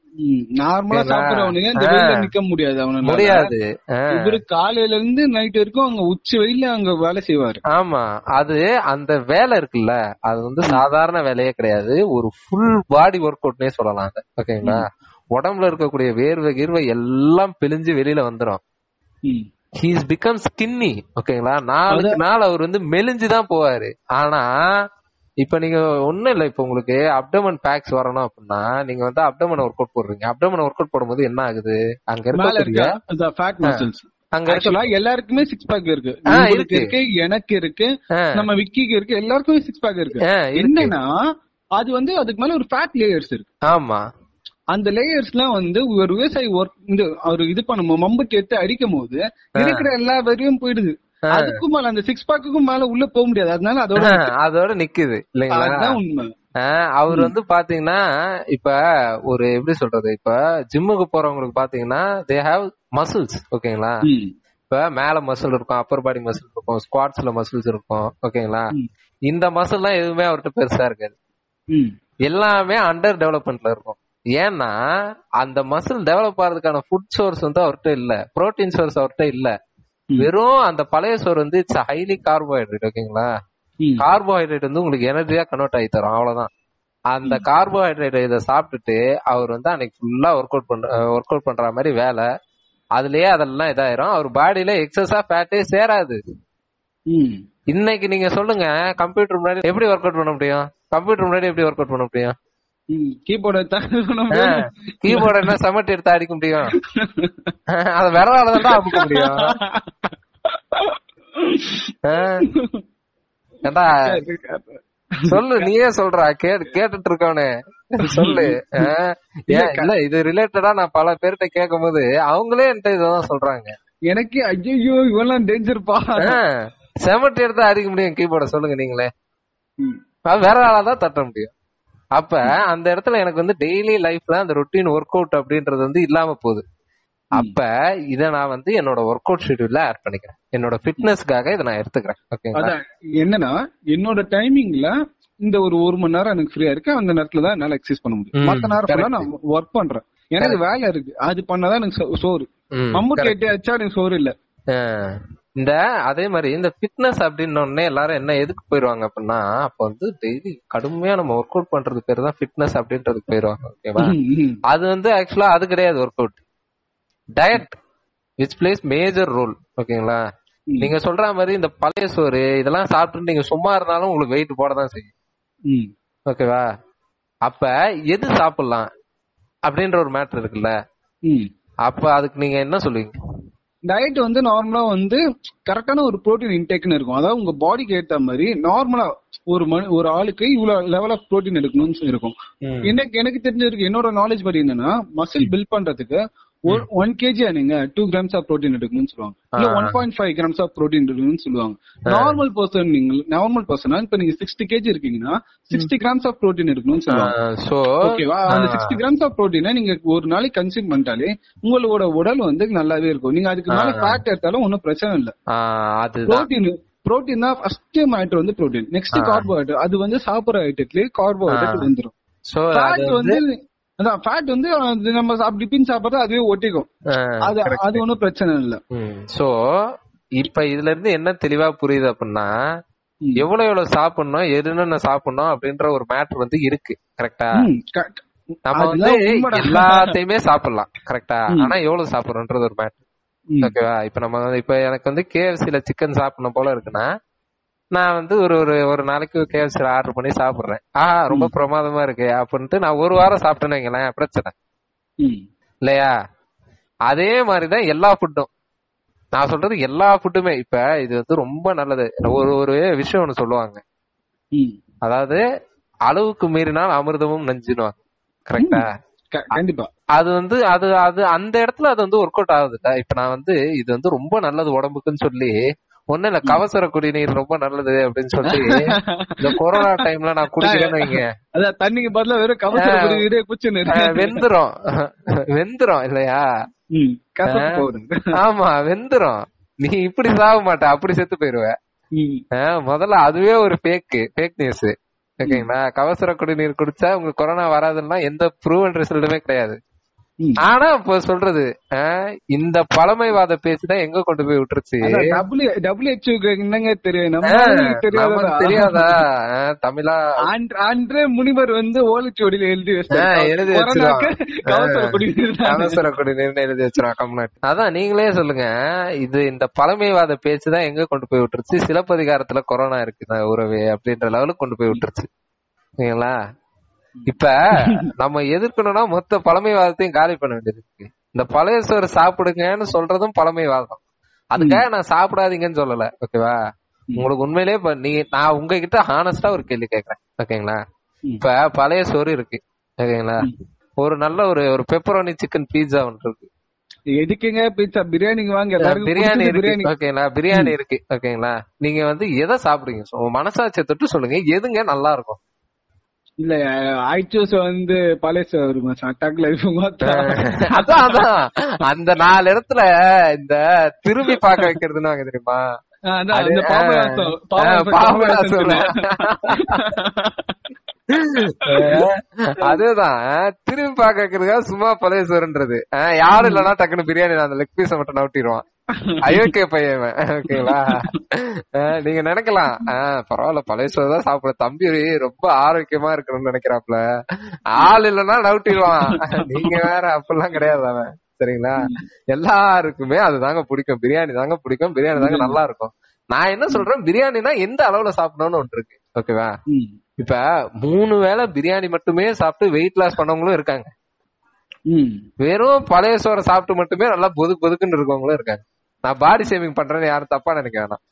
நார்மலா சாப்பிடுறவனுங்க இந்த ஆ. வெயில நிக்க முடியாது அவனால. முடியாது. இவரு காலையில இருந்து நைட் வரைக்கும் அங்க உச்சி வெயில அங்க வேலை செய்வாரு. ஆமா. அது அந்த வேலை இருக்குல்ல அது வந்து சாதாரண வேலையே கிடையாது. ஒரு ஃபுல் பாடி ஒர்க் அவுட்னே சொல்லலாம் ஓகேங்களா உடம்புல இருக்கக்கூடிய வேர்வை கீர்வை எல்லாம் பிழிஞ்சு வெளியில வந்துரும். ஹீஸ் பிகம் ஸ்கின்னி ஓகேங்களா நாளுக்கு நாள் அவர் வந்து மெலிஞ்சு தான் போவாரு. ஆனா இப்ப நீங்க ஒண்ணும் இல்ல இப்ப உங்களுக்கு அப்டமன் பேக்ஸ் வரணும் அப்படின்னா நீங்க வந்து அப்டமன் ஒர்க் அவுட் போடுறீங்க. அப்டமன் ஒர்க் அவுட் போடும்போது என்ன ஆகுது? அங்க இருக்க அங்க ஆக்சுவலா எல்லாருக்குமே சிக்ஸ் பேக் இருக்கு. உங்களுக்கு இருக்கு. இருக்கு எனக்கு இருக்கு நம்ம விக்கிக்கு இருக்கு எல்லாருக்குமே சிக்ஸ் பேக் இருக்கு. என்னன்னா அது வந்து அதுக்கு மேல ஒரு ஃபேட் லேயர்ஸ் இருக்கு. ஆமா. அந்த லேயர்ஸ்லாம் வந்து ஒரு விவசாயி ஒர்க் இந்த அவர் இது பண்ண மம்புட்டி எடுத்து அடிக்கும் போது இருக்கிற எல்லா வரையும் போயிடுது. அதுக்கும் மேல அந்த சிக்ஸ் பேக்குக்கும் மேல உள்ள போக முடியாது. அதனால அதோட அதோட நிக்குது இல்லைங்களா? உண்மை. அவர் வந்து பாத்தீங்கன்னா இப்ப ஒரு எப்படி சொல்றது இப்ப ஜிம்முக்கு போறவங்களுக்கு பாத்தீங்கன்னா தே ஹாவ் மசில்ஸ் ஓகேங்களா. இப்ப மேல மசில் இருக்கும் அப்பர் பாடி மசில் இருக்கும் ஸ்குவாட்ஸ்ல மசில்ஸ் இருக்கும் ஓகேங்களா. இந்த மசில்லாம் எதுவுமே அவர்கிட்ட பெருசா இருக்காது. எல்லாமே அண்டர் டெவலப்மெண்ட்ல இருக்கும். ஏன்னா அந்த மசில் டெவலப் ஆகிறதுக்கான ஃபுட் சோர்ஸ் வந்து அவர்கிட்ட இல்ல. புரோட்டீன் சோர்ஸ் அவர்கிட்ட இல்ல. வெறும் அந்த பழைய சோறு வந்து இட்ஸ் ஹைலி கார்போஹைட்ரேட் ஓகேங்களா. கார்போஹைட்ரேட் வந்து உங்களுக்கு எனர்ஜியா கன்வெர்ட் ஆகி தரும் அவ்வளவுதான். அந்த கார்போஹைட்ரேட் இதை சாப்பிட்டுட்டு அவர் வந்து அன்னைக்கு ஃபுல்லா ஒர்க் அவுட் பண்ற ஒர்க் அவுட் பண்ற மாதிரி வேலை. அதுலயே அதெல்லாம் இதாயிரும். அவர் பாடியில எக்ஸஸா ஃபேட்டே சேராது. இன்னைக்கு நீங்க சொல்லுங்க கம்ப்யூட்டர் முன்னாடி எப்படி ஒர்க் அவுட் பண்ண முடியும்? கம்ப்யூட்டர் முன்னாடி எப்படி ஒர்க் அவுட் பண்ண முடியும். கீபோர்டை கீபோர்டு என்ன சமட்டி எடுத்து அடிக்க முடியும்? அத விரலால தான் அமுக்க முடியும். ஏண்டா சொல்லு நீயே சொல்றா. கேட்டு கேட்டுட்டு இருக்கவனே. சொல்லு. இல்ல இது ரிலேட்டடா நான் பல பேர்கிட்ட கேட்கும் போது அவங்களே என்கிட்ட இதான் சொல்றாங்க. எனக்கு ஐயோ இவெல்லாம் டேஞ்சர்ப்பா ஆஹ். செமட்டி எடுத்து அடிக்க முடியும் கீபோர்ட. சொல்லுங்க நீங்களே. வேற ஆளாதான் தட்ட முடியும். அப்ப அந்த இடத்துல எனக்கு வந்து டெய்லி லைஃப்ல அந்த ரொட்டீன் ஒர்க் அவுட் அப்படின்றது வந்து இல்லாம போகுது. அப்ப இத நான் வந்து என்னோட ஒர்க் அவுட் ஷெட்யூல்ல ஆட் பண்ணிக்கிறேன். என்னோட ஃபிட்னஸ்க்காக இதை நான் எடுத்துக்கிறேன். ஓகேங்களா அதான் என்னன்னா என்னோட டைமிங்ல இந்த ஒரு ஒரு மணி நேரம் எனக்கு ஃப்ரீயா இருக்கு அந்த நேரத்துல தான் என்னால எக்ஸசைஸ் பண்ண முடியும். மத்த நேரம். நான் ஒர்க் பண்றேன். எனக்கு வேலை இருக்கு. அது பண்ணாதான் எனக்கு சோறு. மம்முட்டி. எட்டி அடிச்சா எனக்கு சோறு இல்ல. இந்த அதே மாதிரி இந்த ஃபிட்னஸ் அப்படின்னு உடனே எல்லாரும் என்ன எதுக்கு போயிருவாங்க அப்படின்னா அப்ப வந்து டெய்லி கடுமையா நம்ம ஒர்க் அவுட் பண்றது பேர் தான் ஃபிட்னஸ் அப்படின்றதுக்கு போயிருவாங்க ஓகேவா. அது வந்து ஆக்சுவலா அது கிடையாது work out diet which plays major role ஓகேங்களா. நீங்க சொல்ற மாதிரி இந்த பழைய சோறு இதெல்லாம் சாப்பிட்டு நீங்க சும்மா இருந்தாலும் உங்களுக்கு வெயிட் போட தான் செய்யும். ஓகேவா அப்ப எது சாப்பிடலாம் அப்படின்ற ஒரு மேட்டர் இருக்குல்ல. அப்ப அதுக்கு நீங்க என்ன சொல்லுவீங்க டயட் வந்து நார்மலா வந்து கரெக்டான ஒரு புரோட்டீன் இன்டேக்னு இருக்கும். அதாவது உங்க பாடிக்கு ஏத்த மாதிரி நார்மலா ஒரு மனு ஒரு ஆளுக்கு இவ்வளவு லெவல் ஆஃப் புரோட்டீன் எடுக்கணும்னு இருக்கும். எனக்கு எனக்கு தெரிஞ்சிருக்கு என்னோட நாலேஜ் படி என்னன்னா மசில் பில்ட் பண்றதுக்கு ஒன் கேஜியா நீங்க டூ கிராம்ஸ் ஆஃப் ப்ரோட்டீன் எடுக்கணும்னு சொல்லுவாங்க. இல்ல. One point five grams of protein எடுக்கணும்னு சொல்லுவாங்க. நார்மல் பர்சன் நீங்க நார்மல் பர்சனா இப்ப நீங்க சிக்ஸ்டி கேஜி இருக்கீங்கன்னா சிக்ஸ்டி கிராம்ஸ் ஆஃப் ப்ரோட்டீன் எடுக்கணும்னு சொல்லுவாங்க. சோ ஓகேவா அந்த சிக்ஸ்டி கிராம்ஸ் ஆஃப் ப்ரோட்டீனை நீங்க ஒரு நாளைக்கு கன்சியூம் பண்ணிட்டாலே உங்களோட உடல் வந்து நல்லாவே இருக்கும். நீங்க அதுக்கு மேல ஃபேட் எடுத்தாலும் ஒன்னும் பிரச்சனை இல்ல. புரோட்டீன் புரோட்டீன் தான் ஃபர்ஸ்ட் மேட்டர் வந்து புரோட்டீன் நெக்ஸ்ட் கார்போஹைட்ரேட் அது வந்து சாப்பிடுற ஐட்டத்துலயே கார்போஹைட்ரேட் ஃபேட் வந்து அதான் ஃபேட் வந்து அது நம்ம டிபின் சாப்பிடுறது அதுவே ஒட்டிக்கும் அது அது ஒன்னும் பிரச்சனை இல்ல சோ இப்ப இதுல இருந்து என்ன தெளிவா புரியுது அப்படின்னா. எவ்வளவு எவ்வளவு சாப்பிடணும் என்னென்ன சாப்பிடணும் அப்படின்ற ஒரு மேட்டர் வந்து இருக்கு கரெக்டா. நம்ம வந்து. எல்லாத்தையுமே சாப்பிடலாம் கரெக்டா. ஆனா எவ்வளவு சாப்பிடுறோன்றது ஒரு மேட்டர். ஓகேவா இப்ப நம்ம இப்ப எனக்கு வந்து கேஎஃப்சில சிக்கன் சாப்பிடணும் போல இருக்குன்னா நான் வந்து ஒரு ஒரு ஒரு நாளைக்கு கேஎஃப்சில ஆர்டர் பண்ணி சாப்பிடுறேன். ஆஹா ரொம்ப பிரமாதமா இருக்கு அப்படின்ட்டு நான் ஒரு வாரம் சாப்பிட்டேன்னு வைங்களேன் பிரச்சனை. இல்லையா? அதே மாதிரிதான் எல்லா ஃபுட்டும் நான் சொல்றது எல்லா ஃபுட்டுமே இப்ப இது வந்து ரொம்ப நல்லது. ஒரு ஒரு விஷயம் ஒண்ணு சொல்லுவாங்க. அதாவது அளவுக்கு மீறினால் அமிர்தமும் நஞ்சுனுவாங்க. கரெக்டா கண்டிப்பா. அது வந்து அது அது அந்த இடத்துல அது வந்து ஒர்க் அவுட் ஆகுதுல்ல. இப்ப நான் வந்து இது வந்து ரொம்ப நல்லது உடம்புக்குன்னு சொல்லி ஒண்ணு இல்ல கவசர குடிநீர் ரொம்ப நல்லது அப்படின்னு சொல்லி இந்த கொரோனா [laughs] டைம்ல நான் குடிக்கிறேன்னு வைங்க. அதான் தண்ணிக்கு பதிலா வெறும் கவசர. குடிநீரே அஹ் வெந்துரும். [laughs] வெந்துரும் இல்லையா? ஆமா வெந்துரும். நீ இப்படி சாக மாட்ட அப்படி செத்து போயிருவ. முதல்ல அதுவே ஒரு ஃபேக் ஃபேக் நியூஸ் ஓகேங்களா? கவசர குடிநீர் குடிச்சா உங்களுக்கு கொரோனா வராதுன்னா எந்த ப்ரூவன் ரிசல்ட்டுமே கிடையாது. ஆனா இப்ப சொல்றது இந்த பழமைவாத பேச்சுதான் எங்க கொண்டு போய் விட்டுருச்சு? என்னங்க தெரியும்? தெரியாதா? தமிழா? ஆண்ட்ரே முனிவர் வந்து ஓலைச்சுவடியில எழுதி எழுதி. அவசர குடிநீர்னு எழுதி வச்சிருவான் கம்நாட்டு அதான் நீங்களே சொல்லுங்க இது இந்த பழமைவாத பேச்சுதான் எங்க கொண்டு போய் விட்டுருச்சு? சிலப்பதிகாரத்துல கொரோனா இருக்குதா உறவே அப்படின்ற லெவலுக்கு கொண்டு போய் விட்டுருச்சு. சரிங்களா? இப்ப நம்ம எதிர்க்கணும்னா மொத்த பழமைவாதத்தையும் காலி பண்ண வேண்டியது இருக்கு இந்த பழைய சோறு சாப்பிடுங்கன்னு சொல்றதும் பழமைவாதம். அதுக்காக நான் சாப்பிடாதீங்கன்னு சொல்லல ஓகேவா? உங்களுக்கு உண்மையிலேயே இப்ப நீ நான் உங்ககிட்ட ஹானஸ்டா ஒரு கேள்வி கேக்குறேன் ஓகேங்களா. இப்ப பழைய சோறு இருக்கு ஓகேங்களா? ஒரு நல்ல ஒரு ஒரு பெப்பரோனி சிக்கன் பீட்சா ஒன்று இருக்கு. எதுக்குங்க பீட்சா பிரியாணிக்கு வாங்க பிரியாணி பிரியாணி. ஓகேங்களா? பிரியாணி இருக்கு ஓகேங்களா? நீங்க வந்து எதை உங்க மனசாட்சியை தொட்டு சொல்லுங்க எதுங்க நல்லா இருக்கும்? இல்ல ஐச்சூஸ் வந்து பழைய சோறு அட்டாக் லைஃப் அதான் அதான். அந்த நாலு இடத்துல இந்த திரும்பி பார்க்க வைக்கிறதுன்னு தெரியுமா. அதுதான் திரும்பி பார்க்க வைக்கிறதுக்காக சும்மா பழைய சோறுன்றது யாரும் இல்லைன்னா டக்குனு பிரியாணி அந்த லெக் பீஸ மட்டும் நவுட்டிடுவான் [laughs] அயோக்கிய பையன்? அஹ், நீங்க நினைக்கலாம். அஹ், பரவாயில்ல பழைய சோறு தான் சாப்பிட தம்பி ரொம்ப ஆரோக்கியமா இருக்கணும்னு நினைக்கிறாப்ல ஆள் இல்லைன்னா நவுட்டிடுவான் நீங்க வேற அப்படிலாம் கிடையாது அவன். சரிங்களா? எல்லாருக்குமே அதுதாங்க பிடிக்கும். பிரியாணி தாங்க பிடிக்கும். பிரியாணி தாங்க நல்லா இருக்கும் நான் என்ன சொல்றேன்? பிரியாணினா எந்த அளவுல சாப்பிடணும்னு ஒன்று இருக்கு. ஓகேவா. இப்ப மூணு வேளை பிரியாணி மட்டுமே சாப்பிட்டு வெயிட் லாஸ் பண்ணவங்களும் இருக்காங்க. வெறும் பழைய சோறை சாப்பிட்டு மட்டுமே நல்லா பொதுக்கு பொதுக்குன்னு இருக்கவங்களும் இருக்காங்க. நான் பாடி ஷேமிங் பண்றேன்னு யாரும் தப்பா நினைக்க வேணாம்.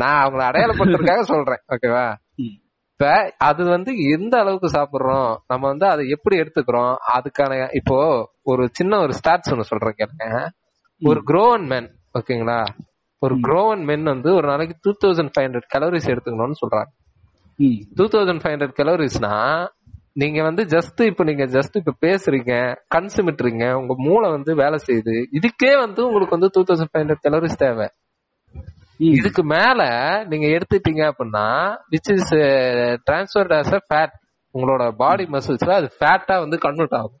நான் அவங்கள அடையாளப்படுத்துறதுக்காக சொல்றேன் ஓகேவா. இப்ப அது வந்து எந்த அளவுக்கு சாப்பிடுறோம் நம்ம வந்து அதை எப்படி எடுத்துக்கிறோம் அதுக்கான இப்போ ஒரு சின்ன ஒரு ஸ்டாட்ஸ் ஒண்ணு சொல்றேன் கேளுங்க. ஒரு க்ரோவன் மேன் ஓகேங்களா ஒரு க்ரோவன் மென் வந்து ஒரு நாளைக்கு two thousand five hundred calories எடுத்துக்கணும்னு சொல்றாங்க. டூ தௌசண்ட் ஃபைவ் ஹண்ட்ரட் கலோரிஸ்னா நீங்க வந்து ஜஸ்ட் இப்ப நீங்க ஜஸ்ட் இப்ப பேசுறீங்க கண் சிமிட்டுறீங்க உங்க மூளை வந்து வேலை செய்யுது. இதுக்கே வந்து உங்களுக்கு வந்து two thousand five hundred calories தேவை. இதுக்கு மேல நீங்க எடுத்துட்டீங்க அப்படின்னா which is transferred as a fat உங்களோட பாடி மசில்ஸ்ல அது ஃபேட்டா வந்து கன்வெர்ட் ஆகும்.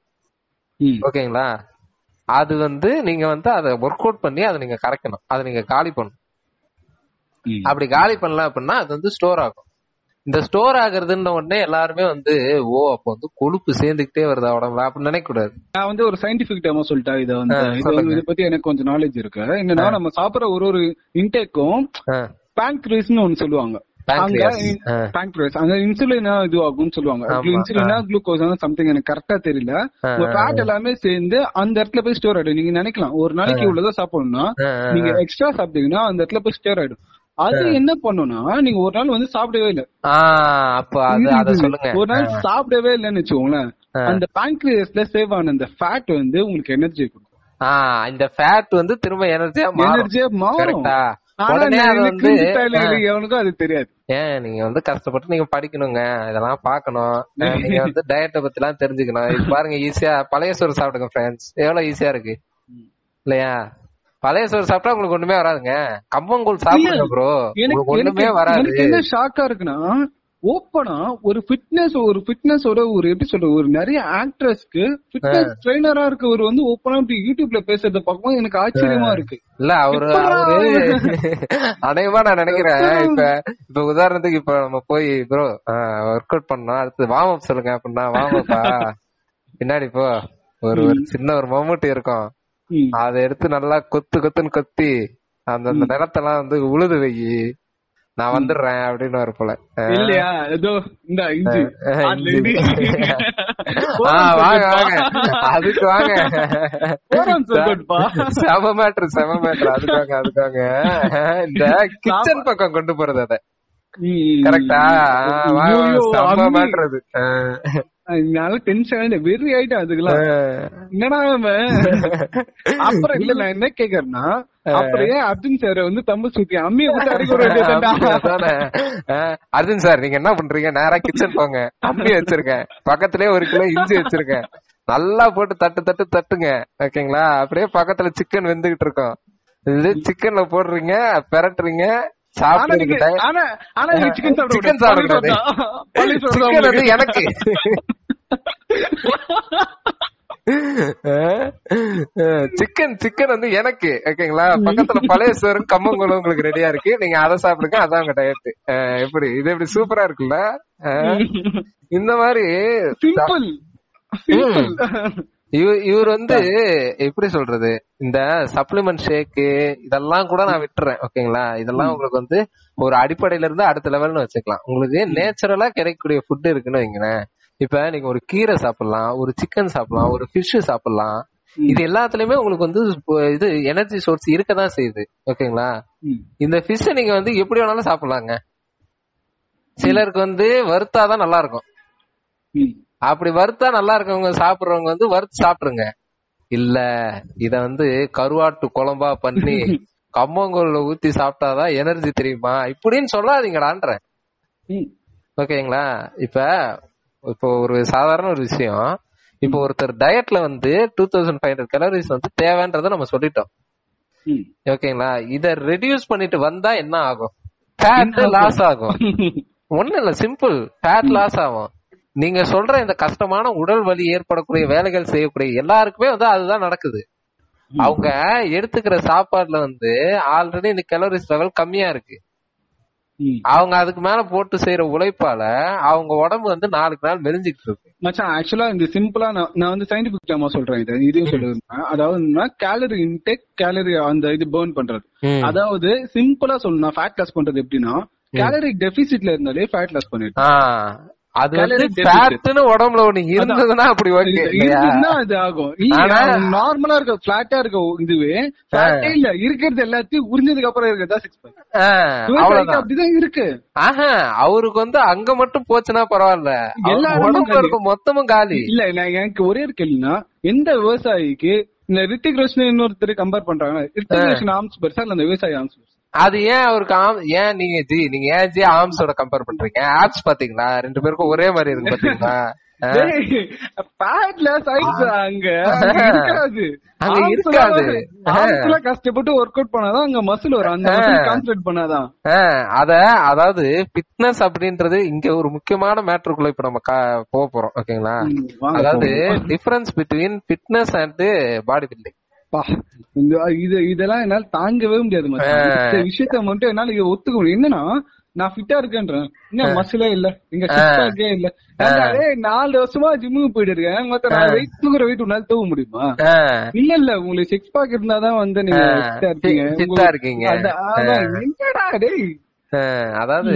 ஓகேங்களா? அது வந்து நீங்க வந்து அதை ஒர்க் அவுட் பண்ணி அதை நீங்க கரைக்கணும். அதை நீங்க காலி பண்ணணும். அப்படி காலி பண்ணல அப்படின்னா அது வந்து ஸ்டோர் ஆகும். இந்த ஸ்டோர் ஆகுறதுன்ற உடனே எல்லாருமே வந்து ஓ அப்ப வந்து கொழுப்பு சேர்ந்துகிட்டே வருதா உடம்புல? அப்படின்னு நினைக்க கூடாது. நான் வந்து ஒரு சயின்டிபிக் டேமா சொல்லிட்டா இத வந்து. இது பத்தி எனக்கு கொஞ்சம் நாலேஜ் இருக்கு. என்னன்னா நம்ம சாப்பிடுற ஒரு ஒரு இன்டேக்கும் பேங்க்ரீஸ்னு ஒன்னு சொல்லுவாங்க. அங்க இன்சுலினா இது ஆகும்னு சொல்லுவாங்க. இன்சுலினா குளுக்கோஸ் சம்திங் எனக்கு கரெக்டா தெரியல. ஃபேட் எல்லாமே சேர்ந்து அந்த இடத்துல போய் ஸ்டோர் ஆயிடும். நீங்க நினைக்கலாம். ஒரு நாளைக்கு இவ்வளவுதான் சாப்பிடணும்னா நீங்க எக்ஸ்ட்ரா சாப்பிட்டீங்கன்னா அந்த இடத்துல போய் ஸ்டோர் ஆயிடும். அது என்ன பண்ணும்னா நீங்க ஒரு நாள் வந்து சாப்பிடவே இல்ல. அப்ப அது அத சொல்லுங்க. ஒரு நாள் சாப்பிடவே இல்லைன்னு வச்சுக்கோங்களேன். அந்த பேங்க்ரியஸ்ல சேவ் ஆன அந்த ஃபேட் வந்து உங்களுக்கு எனர்ஜி கொடுக்கும். இந்த ஃபேட் வந்து திரும்ப எனர்ஜியா எனர்ஜியா மாறும். எவனுக்கும் அது தெரியாது. ஏன் நீங்க வந்து கஷ்டப்பட்டு நீங்க படிக்கணுங்க. இதெல்லாம் பாக்கணும் [laughs] நீங்க வந்து டயட்டை பத்தி எல்லாம் தெரிஞ்சுக்கணும் பாருங்க ஈஸியா பழைய சோறு சாப்பிடுங்க ஃப்ரெண்ட்ஸ் எவ்வளவு ஈஸியா இருக்கு. இல்லையா? பழைய சோறு சாப்பிட்டா உங்களுக்கு ஒண்ணுமே வராதுங்க. கம்பங்கூழ் சாப்பிடுங்க ப்ரோ உங்களுக்கு ஒண்ணுமே வராது. என்ன ஷாக்கா இருக்குன்னா ஓப்பனா ஒரு ஃபிட்னஸ் ஒரு ஃபிட்னஸோட ஒரு எப்படி சொல்றது ஒரு நிறைய ஆக்ட்ரஸ்க்கு ஃபிட்னஸ் ட்ரைனரா இருக்க ஒரு வந்து ஓப்பனா இப்படி யூடியூப்ல பேசுறத பார்க்கும்போது எனக்கு ஆச்சரியமா இருக்கு. இல்ல அவரு அவரு? [laughs] அநேகமா நான் நினைக்கிறேன். இப்ப இப்ப உதாரணத்துக்கு இப்ப நம்ம போய் ப்ரோ ஒர்க் அவுட் பண்ணோம். அடுத்து வார்ம் அப் சொல்லுங்க அப்படின்னா வார்ம் அப்பா பின்னாடி போ. ஒரு ஒரு சின்ன ஒரு மம்முட்டி இருக்கும். அதை எடுத்து நல்லா கொத்து கொத்துன்னு கொத்தி அந்த அந்த நிலத்தெல்லாம் வந்து உழுது வை. நான் வந்துடுறேன் அப்படின்னு ஒரு போல. இல்லையா? ஏதோ இந்த வாங்க வாங்க. அதுக்கு வாங்க. செம மேட்ரு செம மேட்ரு. அதுக்கு வாங்க அதுக்கு வாங்க. இந்த கிச்சன் பக்கம் கொண்டு போறது அத. கரெக்டா ஐயோ, செம. மேட்ரு அது. அதனால டென்ஷன் ஆயிட்டு வெறி ஆயிட்டேன் அதுக்கெல்லாம். என்னடா? [laughs] அப்புறம் இல்ல நான் என்ன கேக்குறேன்னா அப்புறம் ஏன் அர்ஜுன் சார் வந்து தம்பு சுத்தி அம்மிய விட்டு [laughs] அடிக்க அர்ஜுன் சார் நீங்க என்ன பண்றீங்க? நேரா கிச்சன் போங்க. அம்மி வச்சிருக்கேன். பக்கத்துலயே ஒரு கிலோ இஞ்சி வச்சிருக்கேன். நல்லா போட்டு தட்டு தட்டு தட்டுங்க. ஓகேங்களா? அப்படியே பக்கத்துல சிக்கன் வெந்துகிட்டு இருக்கும். இது சிக்கன்ல போடுறீங்க பெரட்டுறீங்க. ஆனா சாப்பிடுறீங்க நீங்க- ஆனா ஆனா நீங்க சிக்கன் சாப்பிட சிக்கன் கூடாது. சாப்பிடக்கூடாது. பள்ளி சோறு தான் சிக்கன் வந்து உங்களுக்கு. எனக்கு. [laughs] சிக்கன் சிக்கன் வந்து எனக்கு. ஓகேங்களா? பக்கத்துல பழைய சோறு கம்மங்குளம் உங்களுக்கு ரெடியா இருக்கு. நீங்க அதை சாப்பிடுங்க அதான் உங்க டயட் எப்படி? இது எப்படி சூப்பரா இருக்குல்ல? இந்த மாதிரி இவர் வந்து எப்படி சொல்றது? இந்த சப்ளிமெண்ட் ஷேக்கு இதெல்லாம் கூட நான் விட்டுறேன் ஓகேங்களா இதெல்லாம் உங்களுக்கு வந்து ஒரு அடிப்படையில இருந்து அடுத்த லெவல்னு வச்சுக்கலாம். உங்களுக்கு நேச்சுரலா கிடைக்கக்கூடிய ஃபுட் இருக்குன்னு வைங்களேன். இப்ப நீங்க ஒரு கீரை சாப்பிடலாம் ஒரு சிக்கன் சாப்பிடலாம் ஒரு ஃபிஷ் சாப்பிடலாம். இது எல்லாத்துலயுமே உங்களுக்கு வந்து இது எனர்ஜி சோர்ஸ் இருக்கதான் செய்யுது ஓகேங்களா. இந்த ஃபிஷ் நீங்க வந்து எப்படி வேணாலும் சாப்பிடலாங்க. சிலருக்கு வந்து வறுத்தாதான் நல்லா இருக்கும். அப்படி வறுத்தா நல்லா இருக்கவங்க சாப்பிடுறவங்க வந்து வறுத்து சாப்பிடுங்க. இல்ல இத வந்து கருவாட்டு குழம்பா பண்ணி [laughs] கம்மங்கூழ்ல ஊத்தி சாப்பிட்டாதான் எனர்ஜி தெரியுமா? இப்படின்னு சொல்லாதீங்கடான்றேன். ம். ஓகேங்களா? இப்ப இப்போ ஒரு சாதாரண ஒரு விஷயம். இப்போ ஒருத்தர் டயட்ல வந்து two thousand five hundred calories வந்து தேவைன்றத நம்ம சொல்லிட்டோம். ஓகேங்களா? இத ரெடியூஸ் பண்ணிட்டு வந்தா என்ன ஆகும்? ஃபேட் லாஸ் ஆகும்? [laughs] ஒண்ணு இல்ல சிம்பிள் ஃபேட் லாஸ் ஆகும். நீங்க சொல்ற இந்த கஷ்டமான உடல் வலி ஏற்படக்கூடிய வேலைகள் செய்யக்கூடிய எல்லாருக்குமே வந்து அதுதான் நடக்குது. அவங்க எடுத்துக்கிற சாப்பாடுல வந்து ஆல்ரெடி இந்த கலோரிஸ் லெவல் கம்மியா இருக்கு. அவங்க அதுக்கு மேல போட்டு செய்யற உழைப்பால அவங்க உடம்பு வந்து நாளுக்கு நாள் மெலிஞ்சிட்டு இருக்கு. மச்சான் ஆக்சுவலா இந்த சிம்பிளா நான் வந்து சயின்டிபிக் டேமா சொல்றேன் இது. இதையும் சொல்லுவேன் அதாவது கேலரி இன்டேக் கேலரி அந்த இது பர்ன் பண்றது. அதாவது சிம்பிளா சொல்லணும் ஃபேட் லாஸ் பண்றது எப்படின்னா கேலரி டெபிசிட்ல இருந்தாலே ஃபேட் லாஸ் பண்ணிட்டு ஆ, அது வந்து. ஃபேட்னு உடம்புல ஒண்ணு இருந்ததுன்னா அப்படி ஓகே இருக்குன்னா அது ஆகும். நார்மலா இருக்க பிளாட்டா இருக்க இதுவே இல்ல இருக்கிறது எல்லாத்தையும் உறிஞ்சதுக்கு அப்புறம் இருக்கிறதா சிக்ஸ் பேக் அப்படிதான் இருக்கு. ஆஹா அவருக்கு வந்து அங்க மட்டும் போச்சுன்னா பரவாயில்ல. எல்லா உடம்புல காலி. இருக்க மொத்தமும் காலி. இல்ல நான் எனக்கு ஒரே கேள்வினா எந்த விவசாயிக்கு இந்த ரித்திக் ரோஷன் இன்னொருத்தர் கம்பேர் பண்றாங்க. ரித்திக் ரோஷன் ஆர்ம்ஸ் பெருசா இல்ல அந்த விவசாயி பெருசா அது ஏன் அவருக்கு ஆம் ஏன் நீங்க ஜி நீங்க ஏன் ஜி ஆர்ம்ஸோட கம்பேர் பண்றீங்க? ஆப்ஸ் பாத்தீங்களா? ரெண்டு பேருக்கும் ஒரே மாதிரி இருக்கு பாத்தீங்களா? அங்க. அங்க இருக்காது. அங்க கஷ்டப்பட்டு ஒர்க் அவுட் பண்ணாதான் அங்க மசில் வரும். அந்த கான்சென்ட்ரேட் பண்ணாதான். அத அதாவது ஃபிட்னஸ் அப்படின்றது இங்க ஒரு முக்கியமான மேட்டருக்குள்ள இப்ப நம்ம போக போறோம். ஓகேங்களா? அதாவது. Difference between fitness and body building இது இதெல்லாம் என்னால தாங்கவே முடியாது மச்சான். விஷயத்த மட்டும் என்னால இங்க ஒத்துக்க முடியும். என்னன்னா நான் ஃபிட்டா இருக்கேன்றேன். இன்னும் மசிலே இல்ல. இங்க சிக்ஸாக்கே இல்ல. நாலு வருஷமா ஜிம்முக்கு போயிட்டு இருக்கேன். மொத்த நான் வெயிட் தூக்குற வெயிட் உன்னால தூக்க முடியுமா? இல்ல இல்ல உங்களுக்கு சிக்ஸ் பேக் இருந்தாதான் வந்து நீங்க உங்களுக்கு- இருக்கீங்க. என்னடா டேய். அதாவது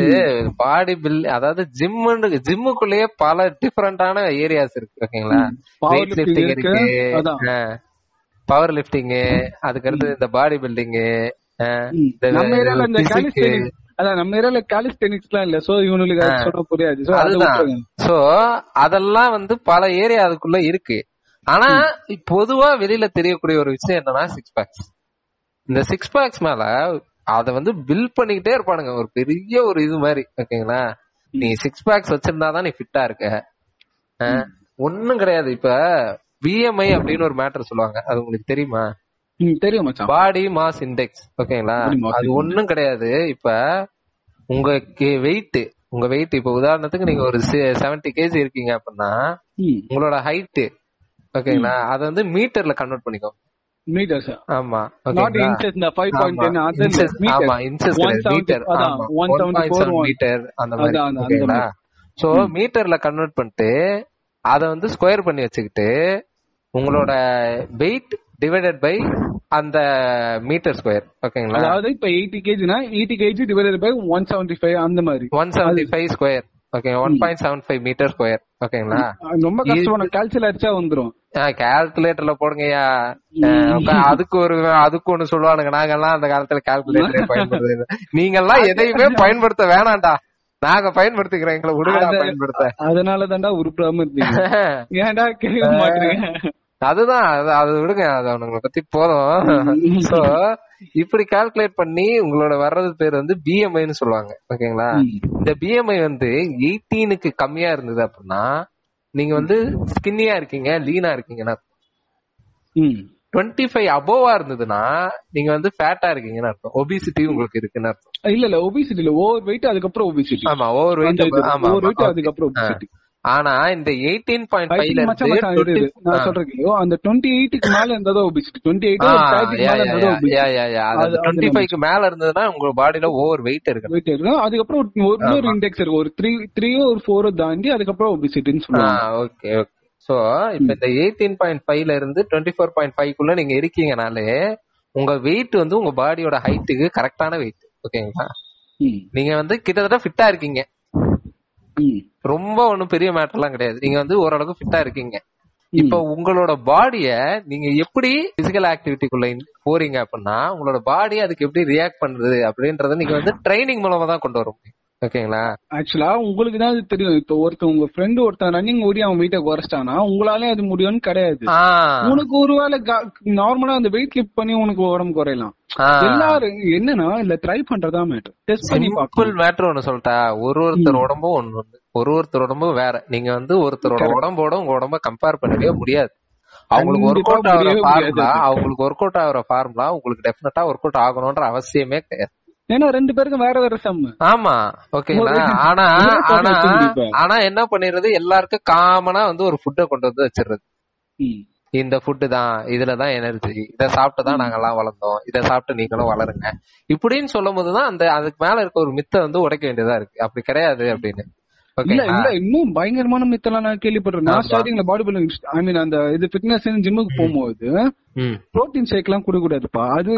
பாடி பில் அதாவது ஜிம் ஜிம்முக்குள்ளேயே பல டிஃபரெண்டான ஏரியாஸ் இருக்கு ஓகேங்களா? வெயிட் லிஃப்டிங் இருக்கு. பவர் லிஃப்டிங் அதுக்கு அடுத்து இந்த பாடி பில்டிங். நம்ம ஏரியால இந்த காலிஸ்டெனிக்ஸ் அதான் நம்ம ஏரியால காலிஸ்டெனிக்ஸ் எல்லாம் இல்ல சோ இவனுக்கு சொல்ல புரியாது. அதுதான். சோ அதெல்லாம் வந்து பல ஏரியா அதுக்குள்ள இருக்கு. ஆனா பொதுவா வெளியில தெரியக்கூடிய ஒரு விஷயம் என்னன்னா சிக்ஸ் பேக்ஸ் இந்த சிக்ஸ் பேக்ஸ் மேல அத வந்து பில் பண்ணிக்கிட்டே இருப்பானுங்க. ஒரு பெரிய ஒரு இது மாதிரி ஓகேங்களா? நீ சிக்ஸ் பேக்ஸ் வச்சிருந்தாதான் நீ ஃபிட்டா இருக்க. ஒண்ணும் கிடையாது. இப்ப பிஎம்ஐ அப்படின்னு ஒரு மேட்டர் சொல்லுவாங்க. அது உங்களுக்கு தெரியுமா? தெரியும் பாடி மாஸ் இண்டெக்ஸ் ஓகேங்களா அது. ஒண்ணும் கிடையாது. இப்ப உங்க வெயிட் உங்க வெயிட் இப்ப உதாரணத்துக்கு நீங்க ஒரு செவன்டி கேஜி இருக்கீங்க அப்படின்னா உங்களோட ஹைட் ஓகேங்களா அத வந்து மீட்டர்ல கன்வெர்ட் பண்ணிக்கோ. மீட்டர்ஸ் ஆமா நாட் இன்ச்சஸ் இந்த ஃபைவ் பாயிண்ட் டென் அது Inches, மீட்டர் ஆமா. இன்ச்சஸ் மீட்டர் ஆமா அந்த மாதிரி. ஓகேங்களா சோ. மீட்டர்ல கன்வெர்ட் பண்ணிட்டு அத வந்து ஸ்கொயர் பண்ணி வச்சுக்கிட்டு உங்களோட வெயிட் டிவைடட் பை அந்த மீட்டர் ஸ்கொயர் ஓகேங்களா? அதாவது இப்ப eighty கேஜினா eighty KG divided by one seventy five அந்த மாதிரி. One seventy five square okay one point seven five metre square ஓகேங்களா? ரொம்ப கஷ்டமான கால்சியல் அடிச்சா வந்துரும். கால்குலேட்டர்ல போடுங்கய்யா. அதுக்கு ஒரு அதுக்கு ஒண்ணு சொல்லுவானுங்க நாங்கெல்லாம் அந்த காலத்துல கால்குலேட்டரே பயன்படுத்துறது நீங்கெல்லாம் எதையுமே பயன்படுத்த வேணாம்டா. நாங்க பயன்படுத்திக்கிறோம் எங்களை அத- பயன்படுத்த. அதனால தான்டா உருப்படாம இருந்தீங்க. ஏன்டா கேட்க மாட்டீங்க அதுதான் அது விடுங்க அது அவனுங்களை பத்தி போதும். சோ இப்படி கால்குலேட் பண்ணி உங்களோட வர்றது பேர் வந்து பிஎம்ஐன்னு சொல்லுவாங்க. ஓகேங்களா? இந்த பிஎம்ஐ வந்து எயிட்டீனுக்கு கம்மியா இருந்தது அப்படின்னா நீங்க வந்து ஸ்கின்னியா இருக்கீங்க லீனா இருக்கீங்கன்னா டுவெண்ட்டி ஃபைவ் அபோவா இருந்ததுன்னா நீங்க வந்து ஃபேட்டா இருக்கீங்கன்னு அர்த்தம். ஒபிசிட்டி உங்களுக்கு இருக்குன்னு அர்த்தம். இல்ல இல்ல ஒபிசிட்டி இல்ல. ஓவர் வெயிட் அதுக்கப்புறம் ஒபிசிட்டி ஆமா ஓவர் வெயிட் ஆமா ஓவர் வெயிட். அதுக்கப்புறம் ஒபிசிட்டி ஆனா இந்த எயிட்டீன் பாயிண்ட் ஃபைவ்ல மச்சான் மச்சான் இரு, இரு. நான் சொல்றேன். அந்த டுவெண்ட்டி எயிட்டுக்கு மேல இருந்ததோ ஒபிசிட்டி டுவெண்ட்டி எயிட் டுவெண்ட்டி ஃபைவ்க்கு மேல இருந்ததுன்னா உங்க பாடியில ஓவர் வெயிட் இருக்கு வெயிட் இருக்கும் அதுக்கப்புறம் ஒரு- ஒரு இன்னொரு இண்டெக்ஸ் இருக்கு. ஒரு த்ரீ த்ரீயோ ஒரு ஃபோரோ தாண்டி அதுக்கப்புறம் ஒபிசிட்டின்னு சொல்லுவாங்க. ஓகே ஓகே சோ இப்ப இந்த எயிட்டீன் பாயிண்ட் ஃபைவ்ல இருந்து டுவெண்ட்டி ஃபோர் பாயிண்ட் ஃபைவ்க்குள்ள நீங்க இருக்கீங்கனாலே உங்க வெயிட் வந்து உங்க பாடியோட ஹைட்டுக்கு கரெக்டான வெயிட் ஓகேங்களா? நீங்க வந்து கிட்டத்தட்ட ஃபிட்டா இருக்கீங்க. ரொம்ப ஒண்ணும் பெரிய மேட்டர்லாம் கிடையாது. நீங்க வந்து ஓரளவுக்கு ஃபிட்டா இருக்கீங்க. இப்ப உங்களோட பாடிய நீங்க எப்படி பிசிக்கல் ஆக்டிவிட்டிக்குள்ள போறீங்க அப்படின்னா உங்களோட பாடி அதுக்கு எப்படி ரியாக்ட் பண்றது அப்படின்றத நீங்க வந்து ட்ரைனிங் மூலமா தான் கொண்டு வர முடியும். ஓகேங்களா? ஆக்சுவலா உங்களுக்கு தான் தெரியும். இப்ப ஒருத்தன் உங்க ஃப்ரெண்டு ஒருத்தன் ரன்னிங் ஓடி அவன் வெயிட்ட குறைச்சிட்டானா உங்களாலே அது முடியும்னு கிடையாது. உனக்கு ஒருவேளை நார்மலா அந்த வெயிட் லிஃப்ட் பண்ணி உனக்கு உடம்பு குறையலாம். எல்லாரும் என்னன்னா இல்ல ட்ரை பண்றதா மேட்டர் டெஸ்ட் பண்ணி சிம்பிள் மேட்டர் ஒண்ணு சொல்லிட்டா ஒரு ஒருத்தர் உடம்பும் ஒண்ணு ஒண்ணு. ஒரு ஒருத்தர் உடம்பும் வேற. நீங்க வந்து ஒருத்தரோட உடம்போட உங்க உடம்ப கம்பேர் பண்ணவே முடியாது. அவங்களுக்கு ஒர்க் அவுட் ஆகுற ஃபார்முலா. அவங்களுக்கு ஒர்க் அவுட் ஆகுற ஃபார்முலா உங்களுக்கு டெஃபினட்டா ஒர்க் அவுட் ஆகணும்ன்ற அவசியமே கிடையாது. ஏன்னா ரெண்டு பேருக்கும் வேற வேற செம்மு ஆமா ஓகேங்களா ஆனா ஆனா. ஆனா என்ன பண்ணிடுறது எல்லாருக்கும் காமனா வந்து ஒரு ஃபுட்டை கொண்டு வந்து வச்சிடுறது. இந்த ஃபுட்டு தான் இதுலதான் எனர்ஜி இத சாப்பிட்டு தான் நாங்கெல்லாம் வளர்ந்தோம். இத சாப்பிட்டு நீங்களும் வளருங்க. இப்படின்னு சொல்லும் போதுதான் அந்த அதுக்கு மேல இருக்க ஒரு மித்தை வந்து உடைக்க வேண்டியதா இருக்கு. அப்படி கிடையாது அப்படின்னு. இல்ல இல்ல இன்னும் பயங்கரமான மித்தெல்லாம் நான் கேள்விப்படுறேன் நான். ஸ்டார்டிங்ல பாடி பில்டிங் ஐ மீன் அந்த இது ஃபிட்னஸ் ஜிம்முக்கு போகும்போது புரோட்டீன் ஷேக் எல்லாம் குடுக்க கூடாதுப்பா அது.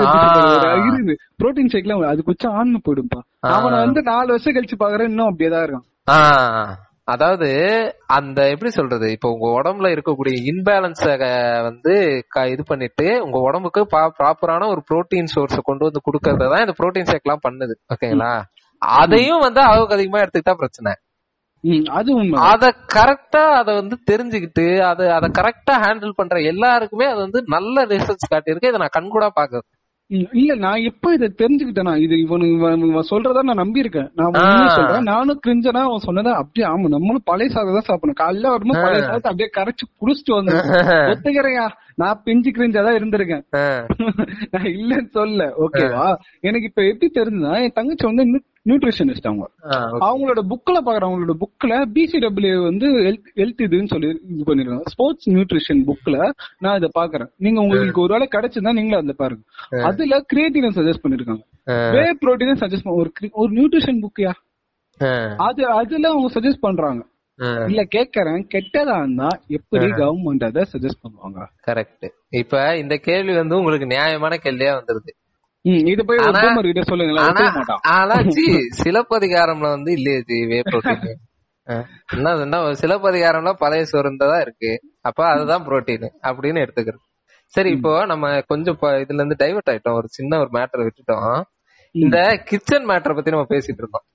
இருக்குது புரோட்டீன் ஷேக் எல்லாம் அது குச்சா ஆன்னு போயிடும்பா. அவனை வந்து நாலு வருஷம் கழிச்சு பாக்குறேன் இன்னும் அப்படியேதான் இருக்கான். அதாவது அந்த எப்படி சொல்றது இப்போ உங்க உடம்புல இருக்கக்கூடிய இன்பேலன்ஸ வந்து இது பண்ணிட்டு உங்க உடம்புக்கு ப்ராப்பரான ஒரு புரோட்டீன் சோர்ஸ கொண்டு வந்து கொடுக்கறத தான் இந்த புரோட்டீன் ஷேக் எல்லாம் பண்ணுது. ஓகேங்களா அதையும் வந்து அளவுக்கு அதிகமா எடுத்துக்கிட்டா பிரச்சனை. அது உண்மை அத கரெக்டா அத வந்து தெரிஞ்சுக்கிட்டு அத அத கரெக்டா ஹேண்டில் பண்ற எல்லாருக்குமே அது வந்து நல்ல ரிசல்ட்ஸ் காட்டியிருக்கு. இதை நான் கண்கூடா பாக்குறேன் இல்ல நான் எப்ப இதை தெரிஞ்சுக்கிட்டேனா இது இவனு இவன் சொல்றதா நான் நம்பி இருக்கேன் நான் சொல்றேன். நானும் கிரிஞ்சனா அவன் சொன்னதா அப்படியே ஆமா நம்மளும் பழைய சாதம் தான் சாப்பிடணும். காலைல வரும்போது பழைய சாதத்தை அப்படியே கரைச்சு குடிச்சிட்டு வந்தேன். [laughs] ஒத்துக்கிறேயா நான் பிஞ்சு கிரிஞ்சா தான் இருந்திருக்கேன். [laughs] நான் இல்லன்னு சொல்ல ஓகேவா? எனக்கு இப்ப எப்படி தெரிஞ்சுன்னா என் தங்கச்சி வந்து நியூட்ரிஷனிஸ்ட் அவங்க. அவங்களோட புக்ல பாக்குறேன் அவங்களோட புக்ல பிசிடபிள்யூ வந்து ஹெல்த் இதுன்னு சொல்லி இது பண்ணிருக்காங்க. ஸ்போர்ட்ஸ் நியூட்ரிஷன் புக்ல நான் இதை பாக்குறேன். நீங்க உங்களுக்கு ஒரு வேளை கிடைச்சிருந்தா நீங்களும் அதுல பாருங்க. அதுல கிரியேட்டின சஜஸ்ட் பண்ணிருக்காங்க. வே புரோட்டீன் சஜஸ்ட் ஒரு ஒரு நியூட்ரிஷன் புக்யா அது அதுல அவங்க சஜஸ்ட் பண்றாங்க. இல்ல கேக்குறேன். கெட்டதா இருந்தா எப்படி கவர்மெண்ட் அதை சஜஸ்ட் பண்ணுவாங்க? கரெக்ட் இப்ப இந்த கேள்வி வந்து உங்களுக்கு நியாயமான கேள்வியா வந்துருது. இது போய் boomer கிட்ட சொல்லுங்களேன் ஆனா ஆனா [laughs] ஜி சிலப்பதிகாரம்ல வந்து இல்லையே ஜி வே புரோட்டீன் என்ன சிலப்பதிகாரம்ல பழைய சுரந்ததா இருக்கு. அப்ப அதுதான் புரோட்டீன் அப்படின்னு எடுத்துக்கிறது. சரி இப்போ நம்ம கொஞ்சம் இதுல இருந்து டைவர்ட் ஆயிட்டோம். ஒரு சின்ன ஒரு மேட்டர் விட்டுட்டோம். இந்த கிச்சன் மேட்டரை பத்தி நம்ம பேசிட்டு இருந்தோம்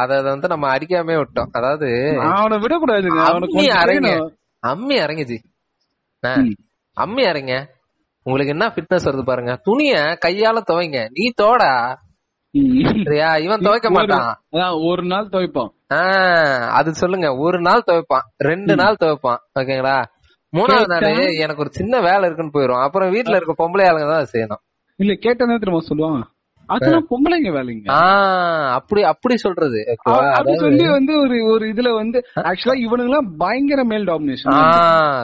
அத வந்து நம்ம அடிக்காம விட்டோம். அதாவது அவனை விடக்கூடாதுங்க. அவனுக்கு அம்மி அரைங்க. அம்மி ம். அம்மி இறங்க உங்களுக்கு என்ன ஃபிட்னஸ் வருது பாருங்க. துணிய கையால துவைங்க. நீ தோடா. சரியா? இவன் துவைக்க மாட்டான். ஒரு நாள் துவைப்போம் ஆஹ் அது சொல்லுங்க. ஒரு நாள் துவைப்பான். ரெண்டு நாள் துவைப்பான். ஓகேங்களா? மூணாவது நாள் எனக்கு ஒரு சின்ன வேலை இருக்குன்னு போயிரும். அப்புறம் வீட்டுல இருக்க பொம்பளை ஆளுங்க தான் செய்யணும். இல்ல கேட்டா திரும்ப சொல்லுவான் அதெல்லாம் பொம்பளைங்க வேலைங்க. அப்படி அப்படி சொல்றது. அது சொல்லி வந்து ஒரு ஒரு இதுல வந்து ஆக்சுவலா இவனுங்க எல்லாம் பயங்கர மேல் டாமினேஷன்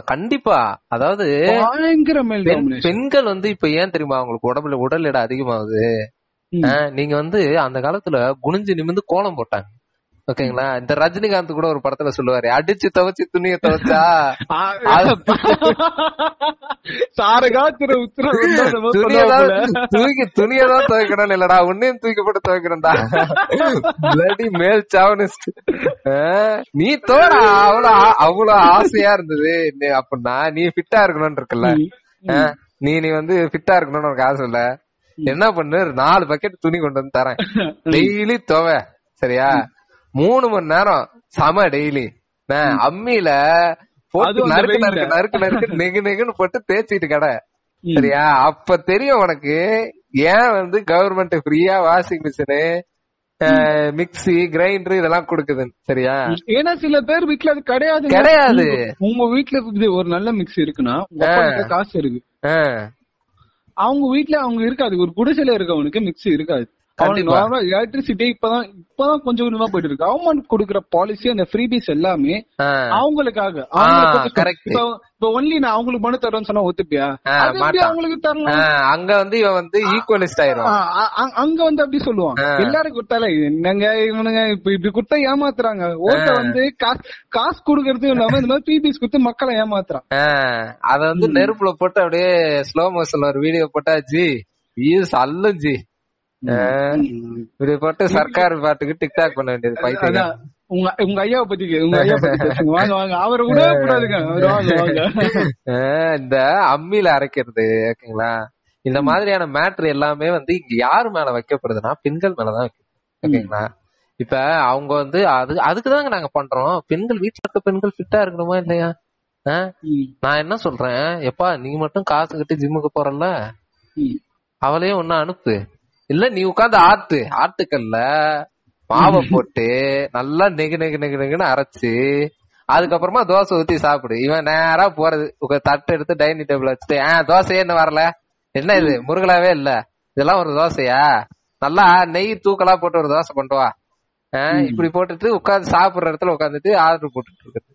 கண்டிப்பா. அதாவது பயங்கர மேல் டாமினேஷன் பெண்கள் வந்து இப்ப ஏன் தெரியுமா அவங்களுக்கு உடம்புல உடல் எடை அதிகமாகுது? நீங்க வந்து அந்த காலத்துல குனிஞ்சு நிமிந்து கோலம் போட்டாங்க. ஓகேங்களா? இந்த ரஜினிகாந்த் கூட ஒரு படத்துல சொல்லுவாரு அடிச்சு துவைச்சு துணிய துவைச்சா? [laughs] தூக்கி துணியதான் துவைக்கணும் இல்லடா உன்னையும் தூக்கி போட்டு துவைக்கிறேன்டா பிளடி மேல் சாவனிஸ்ட் நீ தோடா அவ்வளவு அவ்வளவு ஆசையா இருந்தது. நீ- அப்படின்னா நீ ஃபிட்டா இருக்கணும்னு இருக்குல்ல. நீ நீ வந்து ஃபிட்டா இருக்கணும்னு உனக்கு ஆசை இல்ல. என்ன பண்ணு? நாலு பக்கெட் துணி கொண்டு வந்து தரேன். டெய்லி துவை சரியா? மூணு மணி நேரம் சம டெய்லி அம்மியில போட்டு நறுக்கு. நறுக்கு நறுக்கு நறுக்கு நெகு நெகுன்னு போட்டு தேய்ச்சிட்டு கடை. சரியா? அப்ப தெரியும் உனக்கு ஏன் வந்து கவர்மெண்ட் ஃப்ரீயா வாஷிங் மிஷினு மிக்ஸி கிரைண்டர் இதெல்லாம் கொடுக்குதுன்னு. சரியா? ஏன்னா சில பேர் வீட்ல அது கிடையாது. கிடையாது. உங்க இது ஒரு நல்ல மிக்ஸ் இருக்குன்னா காசு இருக்கு. அவங்க வீட்ல அவங்க இருக்காது. ஒரு குடிசையில இருக்கவனுக்கு மிக்ஸி இருக்காது. எலக்ட்ரிசிட்டி இப்பதான் இப்பதான் கொஞ்சம் கொஞ்சமா போயிட்டு இருக்கு கவர்மெண்ட் கொடுக்குற பாலிசி அந்த ஃப்ரீபீஸ் எல்லாமே. அவங்களுக்காக. இப்ப ஒன்லி நான் அவங்களுக்கு மனு தரேன்னு சொன்னா ஒத்துப்பியா. அவங்களுக்கு தரலாம்? அங்க வந்து இவன் வந்து ஈக்குவலிஸ்ட் ஆயிரும் அங்க வந்து அப்படி சொல்லுவான். எல்லாரும் கொடுத்தாலே என்னங்க இவனுங்க இப்ப இப்படி கொடுத்தா ஏமாத்துறாங்க. ஓட்ட வந்து காசு கொடுக்கறதும் இல்லாம இந்த மாதிரி ஃப்ரீபீஸ் கொடுத்து மக்களை ஏமாத்துறான். அத வந்து நெருப்புல போட்டு அப்படியே ஸ்லோ மோஷன்ல ஒரு வீடியோ போட்டா ஜி வியூஸ் அல்லும் ஜி. இப்படி போட்டு சர்க்கார் பாட்டுக்கு டிக்டாக் பண்ண வேண்டியது பைத்தியம் உங்க உங்க ஐயாவை பத்தி உங்க ஐயா பத்தி வாங்க வாங்க. அவரை விடவே கூடாதுங்க. இந்த அம்மியில அரைக்கிறது ஓகேங்களா? இந்த மாதிரியான மேட்ரு எல்லாமே வந்து இங்க யாரு மேல வைக்கப்படுதுன்னா பெண்கள் மேலதான் ஓகேங்களா? இப்ப அவங்க வந்து அது அதுக்குதாங்க நாங்க பண்றோம். பெண்கள் வீட்டுல இருக்க பெண்கள் ஃபிட்டா இருக்கணுமா இல்லையா? நான் என்ன சொல்றேன்? எப்பா நீ மட்டும் காசு கட்டி ஜிம்முக்கு போறல்ல? ம். அவளையும் ஒண்ணு அனுப்பு. இல்ல நீ உட்காந்து ஆட்டு ஆட்டுக்கல்ல மாவை [laughs] போட்டு நல்லா நெகு நெகு நெகு நெகுன்னு அரைச்சு அதுக்கப்புறமா தோசை ஊத்தி சாப்பிடு. இவன் நேரா போறது. உங்க தட்டு எடுத்து டைனிங் டேபிள் வச்சுட்டு ஆ தோசையே என்ன வரல? என்ன இது? முருகலாவே இல்ல. இதெல்லாம் ஒரு தோசையா? நல்லா நெய் தூக்கலா போட்டு ஒரு தோசை கொண்டு வா. ஆ, இப்படி போட்டுட்டு உட்காந்து சாப்பிடுற இடத்துல உட்காந்துட்டு ஆர்டர் போட்டுட்டு இருக்குது?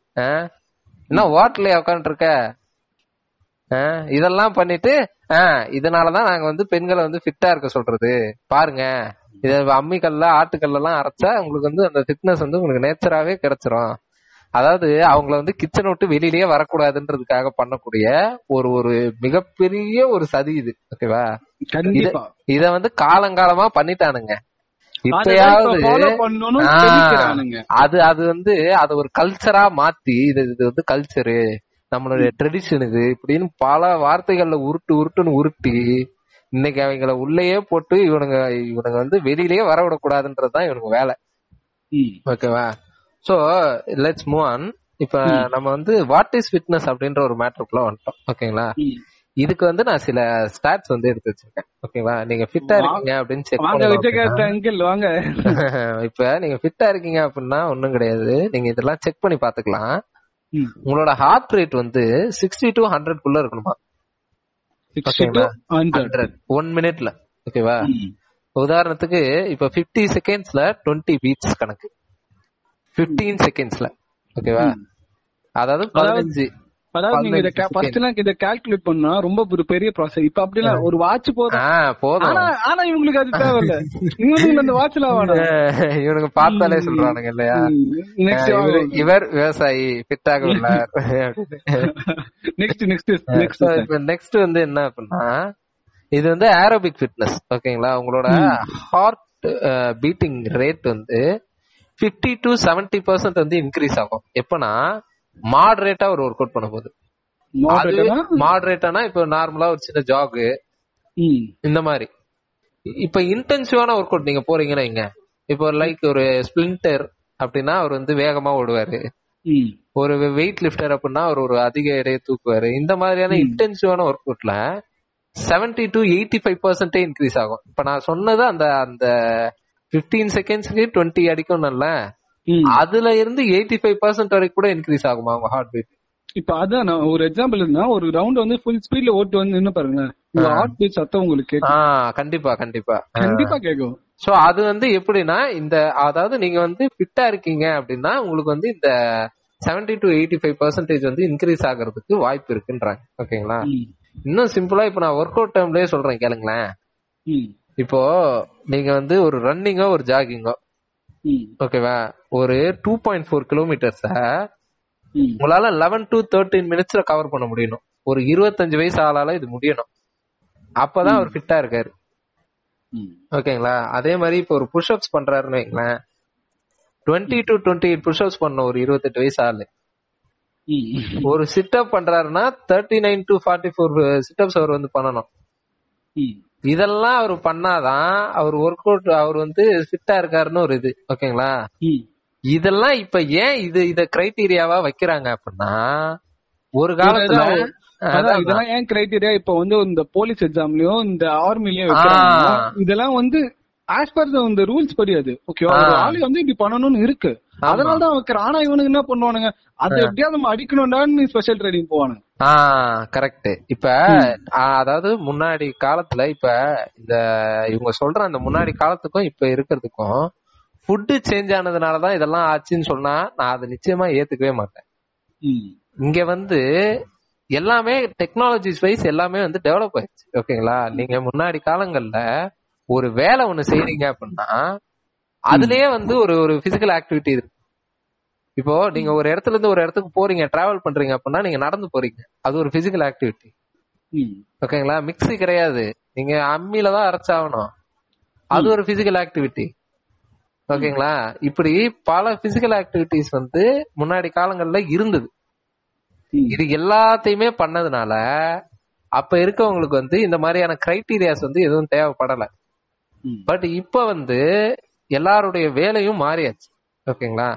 என்ன ஹோட்டல்லையா உட்காந்துட்டு இருக்க இதெல்லாம் பண்ணிட்டு ஆ, இதனாலதான் நாங்க வந்து பெண்களை வந்து ஃபிட்டா இருக்க சொல்றது. பாருங்க இத அம்மிக்கல்ல ஆட்டுக்கல்ல எல்லாம் அரைச்சா உங்களுக்கு வந்து அந்த ஃபிட்னஸ் வந்து உங்களுக்கு நேச்சராவே கிடைச்சிரும். அதாவது அவங்கள வந்து கிச்சன் விட்டு வெளியிலயே வரக்கூடாதுன்றதுக்காக பண்ணக்கூடிய ஒரு ஒரு மிகப்பெரிய ஒரு சதி இது. ஓகேவா இத வந்து காலங்காலமா பண்ணிட்டானுங்க. இப்பயாவது. அது அது வந்து அது ஒரு கல்ச்சரா மாத்தி இது இது வந்து கல்ச்சரு நம்மளுடைய ட்ரெடிஷன் இது. இப்படின்னு பல வார்த்தைகள்ல உருட்டு உருட்டுன்னு உருட்டி இன்னைக்கு அவங்கள உள்ளேயே போட்டு இவனுங்க இவனுங்க வந்து வெளியிலயே வர விடக்கூடாதுன்றதுதான் இவனுங்க வேலை. ஓகேவா சோ லெட்ஸ் மூவ் ஆன் இப்ப நம்ம வந்து வாட் இஸ் ஃபிட்னஸ் அப்படின்ற ஒரு மேட்டருக்குள்ள வந்துட்டோம். ஓகேங்களா. இதுக்கு வந்து நான் சில ஸ்டாட்ஸ் வந்து எடுத்து வச்சிருக்கேன். ஓகேவா நீங்க ஃபிட்டா இருக்கீங்க அப்படின்னு செக் அங்கிள் வாங்க. [laughs] இப்ப நீங்க ஃபிட்டா இருக்கீங்க அப்படின்னா ஒண்ணும் கிடையாது. நீங்க இதெல்லாம் செக் பண்ணி பாத்துக்கலாம். உங்களோட ஹார்ட் ரேட் வந்து சிக்ஸ்டி டு ஹண்ட்ரட் குள்ள இருக்கணுமா? 60 to ஓகேங்களா 100. ஹண்ட்ரட் ஒன் மினிட்ல ஓகேவா. உதாரணத்துக்கு இப்ப 50 செகண்ட்ஸ்ல 20 பீட்ஸ் கணக்கு. 15 செகண்ட்ஸ்ல ஓகேவா அதாவது பதினஞ்சு. அதாவது நீங்க இத ஃபர்ஸ்ட் எல்லாம் இத கால்குலேட் பண்ணா ரொம்ப ஒரு பெரிய ப்ராசஸ் இப்ப அப்படி இல்ல ஒரு வாட்ச் போதும். ஆனா ஆனா இவங்களுக்கு அது தேவையில்ல. [laughs] இவங்களுக்கு அந்த வாட்ச்ல வேணாம் இவனுக்கு பார்த்தாலே சொல்றானுங்க இல்லையா? நெக்ஸ்ட் இவரு விவசாயி ஃபிட்டாக உள்ளார் நெக்ஸ்ட் நெக்ஸ்ட் நெக்ஸ்ட் நெக்ஸ்ட் வந்து என்ன அப்படின்னா இது வந்து ஏரோபிக் ஃபிட்னஸ் ஓகேங்களா? உங்களோட ஹார்ட் பீட்டிங் ரேட் வந்து 50 டு 70% பர்சன்ட் வந்து இன்க்ரீஸ் ஆகும். எப்பனா மாடரேட்டா ஒரு ஒர்க் அவுட் பண்ண போகுது மாடரேட்டா மாடரேட்டானா இப்ப நார்மலா ஒரு சின்ன ஜாகு இந்த மாதிரி. இப்ப இன்டென்சிவான ஒர்க் அவுட் நீங்க போறீங்கன்னா இங்க இப்போ லைக் ஒரு ஸ்பிளிண்டர் அப்படின்னா அவர் வந்து வேகமா ஓடுவாரு. ஒரு வெயிட் லிஃப்டர் அப்படின்னா ஒரு ஒரு அதிக எடையை தூக்குவாரு. இந்த மாதிரியான இன்டென்சிவான ஒர்க் அவுட்ல seventy to eighty five percent increase ஆகும். இப்ப நான் சொன்னது அந்த அந்த பிப்டீன் செகண்ட்ஸ்க்கு டுவெண்ட்டி அடிக்கும்ல ம். அதுல இருந்து எயிட்டி ஃபைவ் பர்சன்ட் வரைக்கும் கூட இன்க்ரீஸ் ஆகுமா அவங்க ஹார்ட் பீட் இப்ப அதான் நான் ஒரு எக்ஸாம்பிள் இருந்தா ஒரு ரவுண்ட் வந்து ஃபுல் ஸ்பீட்ல ஓட்டு வந்து நின்னு பாருங்க. உங்க ஹார்ட் பீட் சத்தம் உங்களுக்கு கண்டிப்பா கண்டிப்பா. கண்டிப்பா கேட்கும் சோ அது வந்து எப்படின்னா இந்த அதாவது நீங்க வந்து ஃபிட்டா இருக்கீங்க அப்படின்னா உங்களுக்கு வந்து இந்த seventy to eighty five percentage வந்து இன்க்ரீஸ் ஆகிறதுக்கு வாய்ப்பு இருக்குன்றாங்க. ஓகேங்களா. இன்னும் சிம்பிளா இப்ப நான் ஒர்க் அவுட் டைம்லயே சொல்றேன் கேளுங்களேன். இப்போ நீங்க வந்து ஒரு ரன்னிங்கோ ஒரு ஜாகிங்கோ. ஓகேவா? ஒரு டூ பாயிண்ட் ஃபோர் கிலோமீட்டர்ஸ. உங்களால லெவன் டு தேர்ட்டீன் மினிட்ஸ்ல கவர் பண்ண முடியணும். ஒரு இருபத்தஞ்சு வயசு ஆளால இது முடியணும். அப்பதான் அவர் ஃபிட்டா இருக்காரு. ஓகேங்களா? அதே மாதிரி இப்போ ஒரு புஷ்அப்ஸ் பண்றாருன்னு வைங்களேன். Twenty to twenty eight pushups பண்ண ஒரு இருபத்தெட்டு வயசு ஆளு. ஒரு சிட்டப் பண்றாருன்னா thirty nine to forty four situps அவர் வந்து பண்ணணும். இதெல்லாம் அவர் பண்ணாதான் அவர் ஒர்க் அவுட் அவர் வந்து ஃபிட்டா இருக்காருன்னு ஒரு இது ஓகேங்களா. இதெல்லாம் இப்ப ஏன் இது இத கிரைட்டீரியாவா வைக்கிறாங்க அப்படின்னா ஒரு காலத்துல இதெல்லாம் ஏன் கிரைட்டீரியா இப்ப வந்து இந்த போலீஸ் எக்ஸாம்லயும் இந்த ஆர்மிலயும். இதெல்லாம் வந்து ஆஸ் பர் இந்த ரூல்ஸ் படி அது ஓகே ஆ. ஒரு ஆளு வந்து இப்படி பண்ணணும்னு இருக்கு ஆமா. அதனால தான் வைக்கிறேன் ஆனா இவனுக்கு என்ன பண்ணுவானுங்க அதை எப்படியாவது நம்ம அடிக்கணும்டான்னு ஸ்பெஷல் ட்ரைனிங் போவானுங்க ஆ கரெக்ட் இப்ப அதாவது முன்னாடி காலத்துல இப்ப இந்த இவங்க சொல்ற அந்த முன்னாடி காலத்துக்கும் இப்ப இருக்கிறதுக்கும் ஃபுட்டு சேஞ்ச் ஆனதுனாலதான் இதெல்லாம் ஆச்சுன்னு சொன்னா நான் அதை நிச்சயமா ஏத்துக்கவே மாட்டேன். இங்க வந்து எல்லாமே டெக்னாலஜிஸ் வைஸ் எல்லாமே வந்து டெவலப் ஆயிடுச்சு. ஓகேங்களா? நீங்க முன்னாடி காலங்கள்ல ஒரு வேலை ஒண்ணு செய்றீங்க அப்படின்னா அதுலயே வந்து ஒரு ஒரு பிசிக்கல் ஆக்டிவிட்டி இருக்கு. இப்போ நீங்க ஒரு இடத்துல இருந்து ஒரு இடத்துக்கு போறீங்க டிராவல் பண்றீங்க அப்படின்னா நீங்க நடந்து போறீங்க. அது ஒரு பிசிக்கல் ஆக்டிவிட்டி. ஓகேங்களா மிக்ஸி கிடையாது. நீங்க அம்மியில தான் அரைச்சாகணும். அது ஒரு பிசிக்கல் ஆக்டிவிட்டி ஓகேங்களா இப்படி பல பிசிக்கல் ஆக்டிவிட்டிஸ் வந்து முன்னாடி காலங்கள்ல இருந்தது. இது எல்லாத்தையுமே பண்ணதுனால அப்ப இருக்கவங்களுக்கு வந்து இந்த மாதிரியான கிரைட்டீரியாஸ் வந்து எதுவும் தேவைப்படல. பட் இப்ப வந்து எல்லாருடைய வேலையும் மாறியாச்சு. ஓகேங்களா.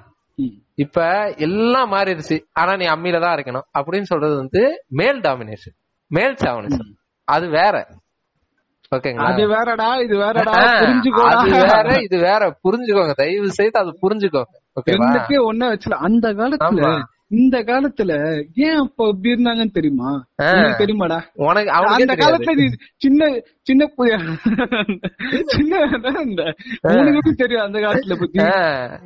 இப்ப எல்லாம் மாறிடுச்சு. ஆனா நீ அம்மியில தான் அரைக்கணும். அப்படின்னு சொல்றது வந்து மேல் டாமினேஷன் மேல் சாவனிசம் அது வேற. ஓகேங்களா? அது வேறடா இது வேறடா ஆ, புரிஞ்சுக்கோடா. அது வேற இது வேற. புரிஞ்சுக்கோங்க. தயவு செய்து அது புரிஞ்சுக்கோங்க. ரெண்டுத்தையும் ஒண்ணா வச்சுல அந்த காலத்துல. இந்த காலத்துல ஏன் அப்ப இப்படி இருந்தாங்கன்னு தெரியுமா? தெரியுமாடா? உனக்கு அந்த காலத்துல நீ சின்ன சின்ன புய- சின்ன எப்படி தெரியும் அந்த காலத்துல பத்தி.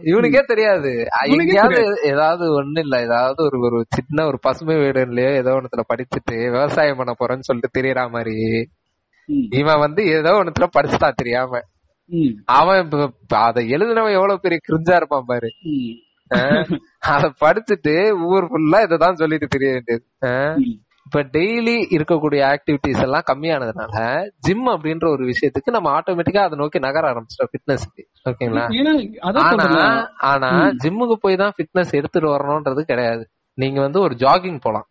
இவனுக்கே தெரியாது. இவனுக்கே ஏதாவது ஒண்ணு இல்ல ஏதாவது ஒரு ஒரு சின்ன ஒரு பசுமை வீடுலயோ ஏதோ ஒண்ணுத்துல படிச்சுட்டு விவசாயம் பண்ண போறேன்னு சொல்லிட்டு தெரியற மாதிரி. இவன் வந்து ஏதோ ஒண்ணுத்துல படிச்சுட்டான் தெரியாம. அவன் அதை எழுதினவன் எவ்வளவு பெரிய கிரிஞ்சா இருப்பான் பாரு. அத படிச்சுட்டு ஊர் ஃபுல்லா இததான் சொல்லிட்டு தெரிய வேண்டியது. இப்ப டெய்லி இருக்கக்கூடிய ஆக்டிவிட்டிஸ் எல்லாம் கம்மியானதுனால ஜிம் அப்படின்ற ஒரு விஷயத்துக்கு நம்ம ஆட்டோமேட்டிக்கா அதை நோக்கி நகர ஆரம்பிச்சிட்டோம் ஃபிட்னஸ்க்கு ஓகேங்களா? ஆனா ஆனா ஜிம்முக்கு போய் தான் ஃபிட்னஸ் எடுத்துட்டு வரணும்ன்றது கிடையாது. நீங்க வந்து ஒரு ஜாகிங் போலாம்.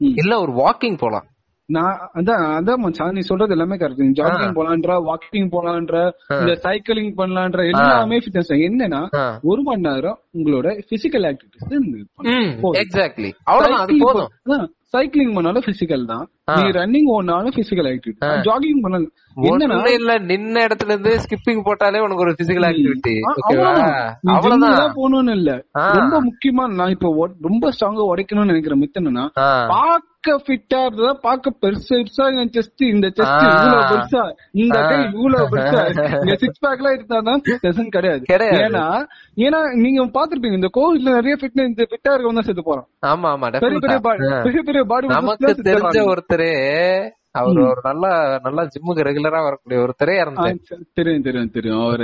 இல்ல ஒரு வாக்கிங் போலாம். நான் அதான் அதான் மச்சான். நீ சொல்றது எல்லாமே கரெக்ட் ஜாகிங் போலான்ற வாக்கிங் போலான்ற இந்த சைக்கிளிங் பண்ணலான்ற எல்லாமே ஃபிட்னஸ் என்னன்னா. ஒரு மணி நேரம் உங்களோட பிசிக்கல் ஆக்டிவிட்டிஸ் எக்ஸாக்ட்லி அவ்வளவுதான் சைக்கிளிங் பண்ணாலும் பிசிக்கல் தான். நீ ரன்னிங் ஓடினாலும் பிசிக்கல் ஆக்டிவிட்டி ஜாகிங் பண்ணாலும் என்னன்னா இல்ல நின்ன இடத்துல இருந்து ஸ்கிப்பிங் போட்டாலே உனக்கு ஒரு பிசிக்கல் ஆக்டிவிட்டி அவ்வளவுதான். நீ போகணும்னு இல்ல. ரொம்ப முக்கியமா நான் இப்போ ரொம்ப ஸ்ட்ராங்கா உடைக்கணும்னு நினைக்கிற மித்து ஃபிட்டா இருந்தா பாக்க பெருசு பெருசா என் செஸ்ட் இந்த செஸ்ட். இவ்வளவு பெருசா இந்த. கை இவ்வளவு பெருசா [laughs] இந்த சிக்ஸ் பேக் எல்லாம் இருந்தாதான் செஷன் கிடையாது கிடையாது. ஏன்னா ஏன்னா நீங்க பாத்துருப்பீங்க இந்த கோவிட்ல நிறைய ஃபிட்னஸ் இந்த ஃபிட்டா இருக்கவங்க தான் செத்து போறோம் ஆமா ஆமா பெரிய பெரிய ஆ. பெரிய பெரிய பாடி நமக்கு தெரிஞ்ச ஒருத்தரே அவர் ஒரு நல்ல நல்ல ஜிம்முக்கு ரெகுலரா வரக்கூடிய ஒருத்தரே இறந்துட்டாரு தெரியும் தெரியும் தெரியும். அவர்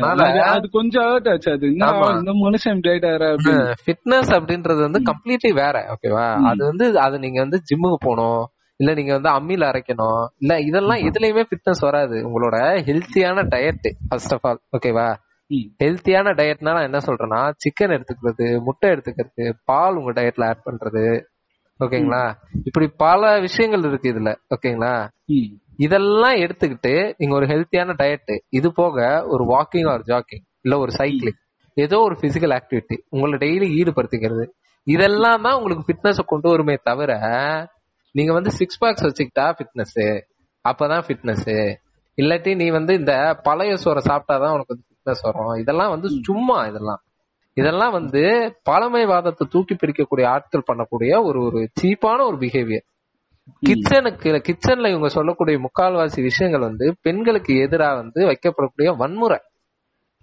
அதனால- அது- கொஞ்சம் ஹர்ட் ஆச்சு. அது. இந்த மனுஷன் ஃபிட்னஸ் அப்படின்றது வந்து கம்ப்ளீட்லி வேற ஓகேவா அது வந்து அது நீங்க வந்து ஜிம்முக்கு போகணும் இல்ல நீங்க வந்து அம்மியில அரைக்கணும் இல்ல இதெல்லாம் எதுலயுமே ஃபிட்னஸ் வராது. உங்களோட ஹெல்த்தியான டயட் ஃபர்ஸ்ட் ஆஃப் ஆல் ஓகேவா. ஹெல்த்தியான டயட்னா நான் என்ன சொல்றேன்னா சிக்கன் எடுத்துக்கிறது முட்டை எடுத்துக்கிறது பால் உங்க டயட்ல ஆட் பண்றது ஓகேங்களா? இப்படி பல விஷயங்கள் இருக்கு இதுல ஓகேங்களா. இதெல்லாம் எடுத்துக்கிட்டு நீங்க ஒரு ஹெல்த்தியான டயட் இது போக ஒரு வாக்கிங் ஆர் ஜாக்கிங் இல்ல ஒரு சைக்கிளிங் ஏதோ ஒரு பிசிக்கல் ஆக்டிவிட்டி உங்களை டெய்லி ஈடுபடுத்திக்கிறது. இதெல்லாம் தான் உங்களுக்கு ஃபிட்னஸ் கொண்டு வருமே தவிர நீங்க வந்து சிக்ஸ் பேக்ஸ் வச்சுக்கிட்டா ஃபிட்னஸ் அப்பதான் ஃபிட்னஸ் இல்லாட்டி நீ வந்து இந்த பழைய சோறை சாப்பிட்டாதான் உனக்கு வந்து ஃபிட்னஸ் வரும். இதெல்லாம் வந்து சும்மா இதெல்லாம். இதெல்லாம் வந்து பழமைவாதத்தை தூக்கி பிடிக்கக்கூடிய ஆட்கள் பண்ணக்கூடிய ஒரு ஒரு சீப்பான ஒரு பிஹேவியர் கிச்சனுக்கு கிச்சன்ல இவங்க சொல்லக்கூடிய முக்கால்வாசி விஷயங்கள் வந்து பெண்களுக்கு எதிராக வந்து வைக்கப்படக்கூடிய வன்முறை.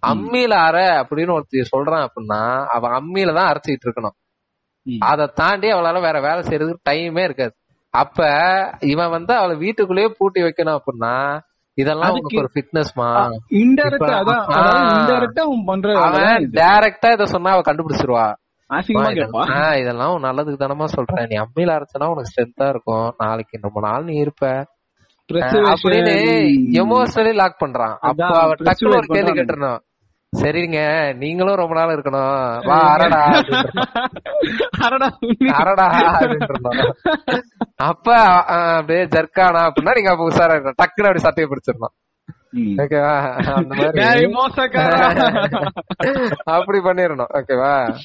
அம்மியில அரை அப்படின்னு ஒருத்தி சொல்றான் அப்படின்னா அவன் அம்மியில தான் அரைச்சிட்டு இருக்கணும். அதை தாண்டி அவளால வேற வேலை செய்யறதுக்கு டைமே இருக்காது. அப்ப இவன் வந்து அவளை வீட்டுக்குள்ளேயே பூட்டி வைக்கணும் அப்படின்னா இதெல்லாம் உனக்கு ஒரு ஃபிட்னஸ்மா இன்டைரக்டா அதான். இன்டைரக்டா அவன் பண்ற அவன் டைரக்டா இத. சொன்னா அவ கண்டுபிடிச்சிருவா. இதெல்லாம் உன் நல்லதுக்கு தானமா சொல்றேன். நீ அம்மியில அரைச்சனா உனக்கு ஸ்ட்ரென்த்தா இருக்கும். நாளைக்கு ரொம்ப நாள் நீ இருப்ப. அப்படின்னு எமோஷனலி லாக் பண்றான். அப்போ அவ டக்குனு ஒரு கேள்வி. கேட்டுறணும் சரிங்க நீங்களும் ரொம்ப நாள் இருக்கணும். வா அரடா. அரடா அப்படின்றணும் அப்ப அப்படியே ஜர்க்கானா அப்படின்னா நீங்க அப்ப உஷாரா இருக்கணும். டக்குனு அப்படி சட்டையை பிடிச்சிடணும். ஓகேவா? அந்த மாதிரி. அப்படி பண்ணிடணும். ஓகேவா?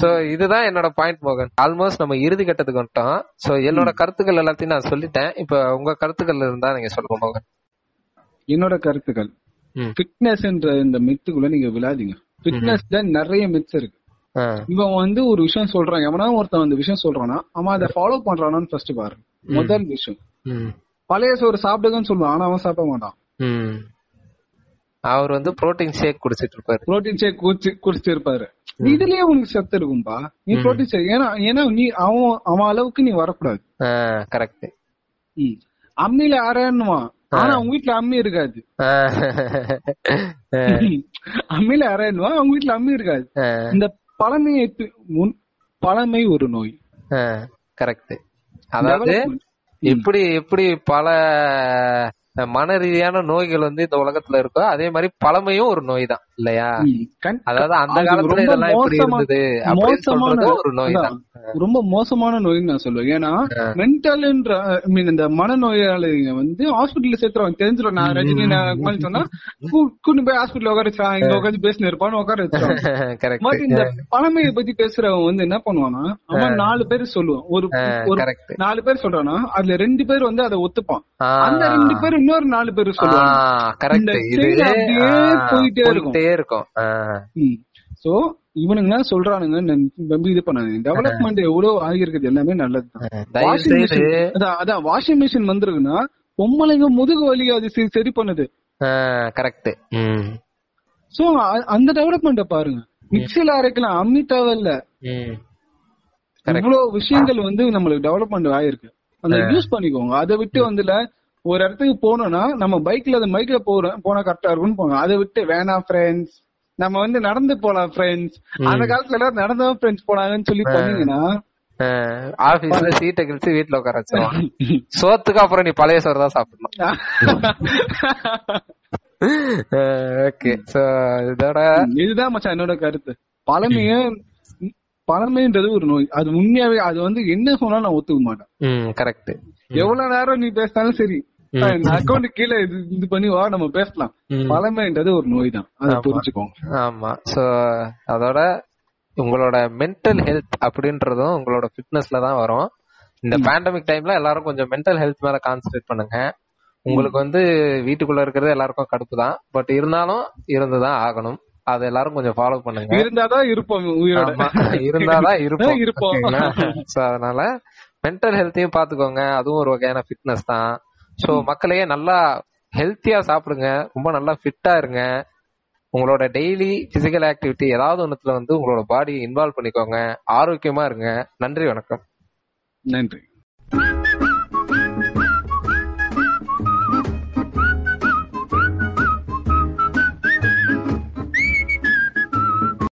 சோ இதுதான் என்னோட பாயிண்ட் மோகன். ஆல்மோஸ்ட் நம்ம இறுதி கட்டத்துக்கு வந்துட்டோம். சோ என்னோட கருத்துக்கள் எல்லாத்தையும் நான் சொல்லிட்டேன். இப்ப உங்க கருத்துக்கள் இருந்தா நீங்க சொல்லுங்க மோகன். என்னோட கருத்துக்கள். ம். ஃபிட்னஸ் என்ற இந்த மித்துக்குள்ள நீங்க விழாதீங்க. ஃபிட்னஸ்ல நிறைய மித்ஸ் இருக்கு. இவன் வந்து ஒரு விஷயம் சொல்றான். எவனா ஒருத்தன் அந்த விஷயம் சொல்றானா அவன் அதை ஃபாலோ பண்றானான்னு ஃபர்ஸ்ட் பாரு. முதல் விஷயம். பழைய சோறு சாப்பிடுங்கன்னு சொல்லுவான் ஆனா அவன் சாப்பிட மாட்டான். அவர் வந்து புரோட்டீன் ஷேக் குடிச்சிட்டு இருப்பாரு. புரோட்டீன் ஷேக் குடிச்சு குடிச்சிட்டு இருப்பாரு. இதுலயே உனக்கு சத்து இருக்கும்பா. நீ புரோட்டீன் ஷேக் ஏன்னா ஏன்னா நீ அவன் அவன் அளவுக்கு நீ வரக்கூடாது. கரெக்ட். அம்மியில அரையணுவான் ஆனா அவங்க வீட்டுல அம்மி இருக்காது. அம்மியில அரையணுவான் அவங்க வீட்டுல அம்மி இருக்காது. இந்த பழமையை முன்- பழமை ஒரு நோய் கரெக்ட் அதாவது. எப்படி எப்படி பல மன ரீதியான நோய்கள் வந்து இந்த உலகத்துல இருக்கோ அதே மாதிரி பழமையும் ஒரு நோய் தான் இல்லையா அதாவது அந்த காலத்துல இதெல்லாம் எப்படி இருந்தது மோசமான ஒரு நோய் தான் ரொம்ப மோசமான நோய்னு நான் சொல்லுவேன். ஏன்னா மென்டல்ன்ற மீன் இந்த மனநோயாளிங்க வந்து ஹாஸ்பிட்டல்ல சேர்த்துருவாங்க. தெரிஞ்சிடும். நான் ரஜினி நான் சொன்னா கூ- கூட்டிட்டு போய் ஹாஸ்பிட்டல் உட்கார வச்சா இங்க உட்காந்து பேசினு இருப்பான்னு உட்கார வச்சிருவாங்க. [laughs] இந்த பழமையை பத்தி பேசுறவன் வந்து என்ன பண்ணுவானா அவன் நாலு பேர் சொல்லுவான். ஒரு நாலு பேர் சொல்றானா அதுல ரெண்டு பேர் வந்து அதை ஒத்துப்பான். அந்த ரெண்டு பேர் இன்னொரு நாலு பேர் சொல்லுவாங்க. கரெக்ட் இது போயிட்டே இருக்கும். சோ இவனுங்க என்ன சொல்றானுங்க இது பண்ணாங்க டெவலப்மெண்ட் எவ்வளவு ஆகியிருக்குது எல்லாமே நல்லதுதான். மிஷின் அதான் வாஷிங் மிஷின் வந்திருக்குன்னா பொம்பளைங்க முதுகு வலி அது சரி- பண்ணுது. கரெக்ட் சோ அந்த டெவலப்மெண்ட்ட பாருங்க. மிக்சில அரைக்கலாம் அம்மி தேவையில்ல ம். இவ்வளவு விஷயங்கள் வந்து நம்மளுக்கு டெவலப்மெண்ட் ஆயிருக்கு. அந்த யூஸ் பண்ணிக்கோங்க. அதை விட்டு வந்துல ஒரு இடத்துக்கு போனோம்னா நம்ம பைக்ல அந்த பைக்ல போறோம் போனா கரெக்டா இருக்கும்னு போங்க அதை விட்டு வேணாம் ஃப்ரெண்ட்ஸ் நம்ம வந்து நடந்து போலாம் ஃப்ரெண்ட்ஸ் அந்த காலத்துல எல்லாரும் நடந்தா ஃப்ரெண்ட்ஸ் போனாங்கன்னு சொல்லி பண்ணீங்கன்னா ஆபீஸ்ல சீட்டை கிழிச்சு வீட்டுல உட்கார வச்சிருவான் [laughs] சோத்துக்கு அப்புறம் நீ பழைய சோறு தான் சாப்பிடணும். ஓகே சோ இதோட இதுதான் மச்சான் என்னோட கருத்து. பழமைய பழமைன்றது ஒரு நோய். அது உண்மையாவே அது வந்து என்ன சொன்னாலும் நான் ஒத்துக்க மாட்டேன். கரெக்ட் எவ்வளவு நேரம் நீ பேசினாலும் சரி அக்கௌண்ட் கீழே இது இது பண்ணி வா நம்ம பேசலாம். பழமைன்றது ஒரு நோய் தான் அதை. புரிஞ்சுக்கோங்க. ஆமா. சோ அதோட உங்களோட மென்டல் ஹெல்த் அப்படின்றதும் உங்களோட ஃபிட்னஸ்ல தான் வரும். இந்த பேண்டமிக் டைம்ல எல்லாரும் கொஞ்சம் மென்டல் ஹெல்த் மேல கான்சென்ட்ரேட் பண்ணுங்க. உங்களுக்கு வந்து வீட்டுக்குள்ள இருக்கிறது எல்லாருக்கும் கடுப்பு தான் பட் இருந்தாலும் இருந்துதான் ஆகணும். அதை எல்லாரும் கொஞ்சம் ஃபாலோ பண்ணுங்க. இருந்தாதான் இருப்போம் உயிரோட. இருந்தாதான் [laughs] இருப்போம். இருப்போம். [laughs] So, அதனால மென்டல் ஹெல்த்தையும் பாத்துக்கோங்க அதுவும் ஒரு வகையான ஃபிட்னஸ் தான். சோ மக்களையே நல்லா ஹெல்த்தியா சாப்பிடுங்க. ரொம்ப நல்லா ஃபிட்டா இருங்க. உங்களோட டெய்லி பிசிக்கல் ஆக்டிவிட்டி ஏதாவது ஒண்ணுத்துல வந்து உங்களோட பாடியை இன்வால்வ் பண்ணிக்கோங்க. ஆரோக்கியமா இருங்க. நன்றி வணக்கம். நன்றி.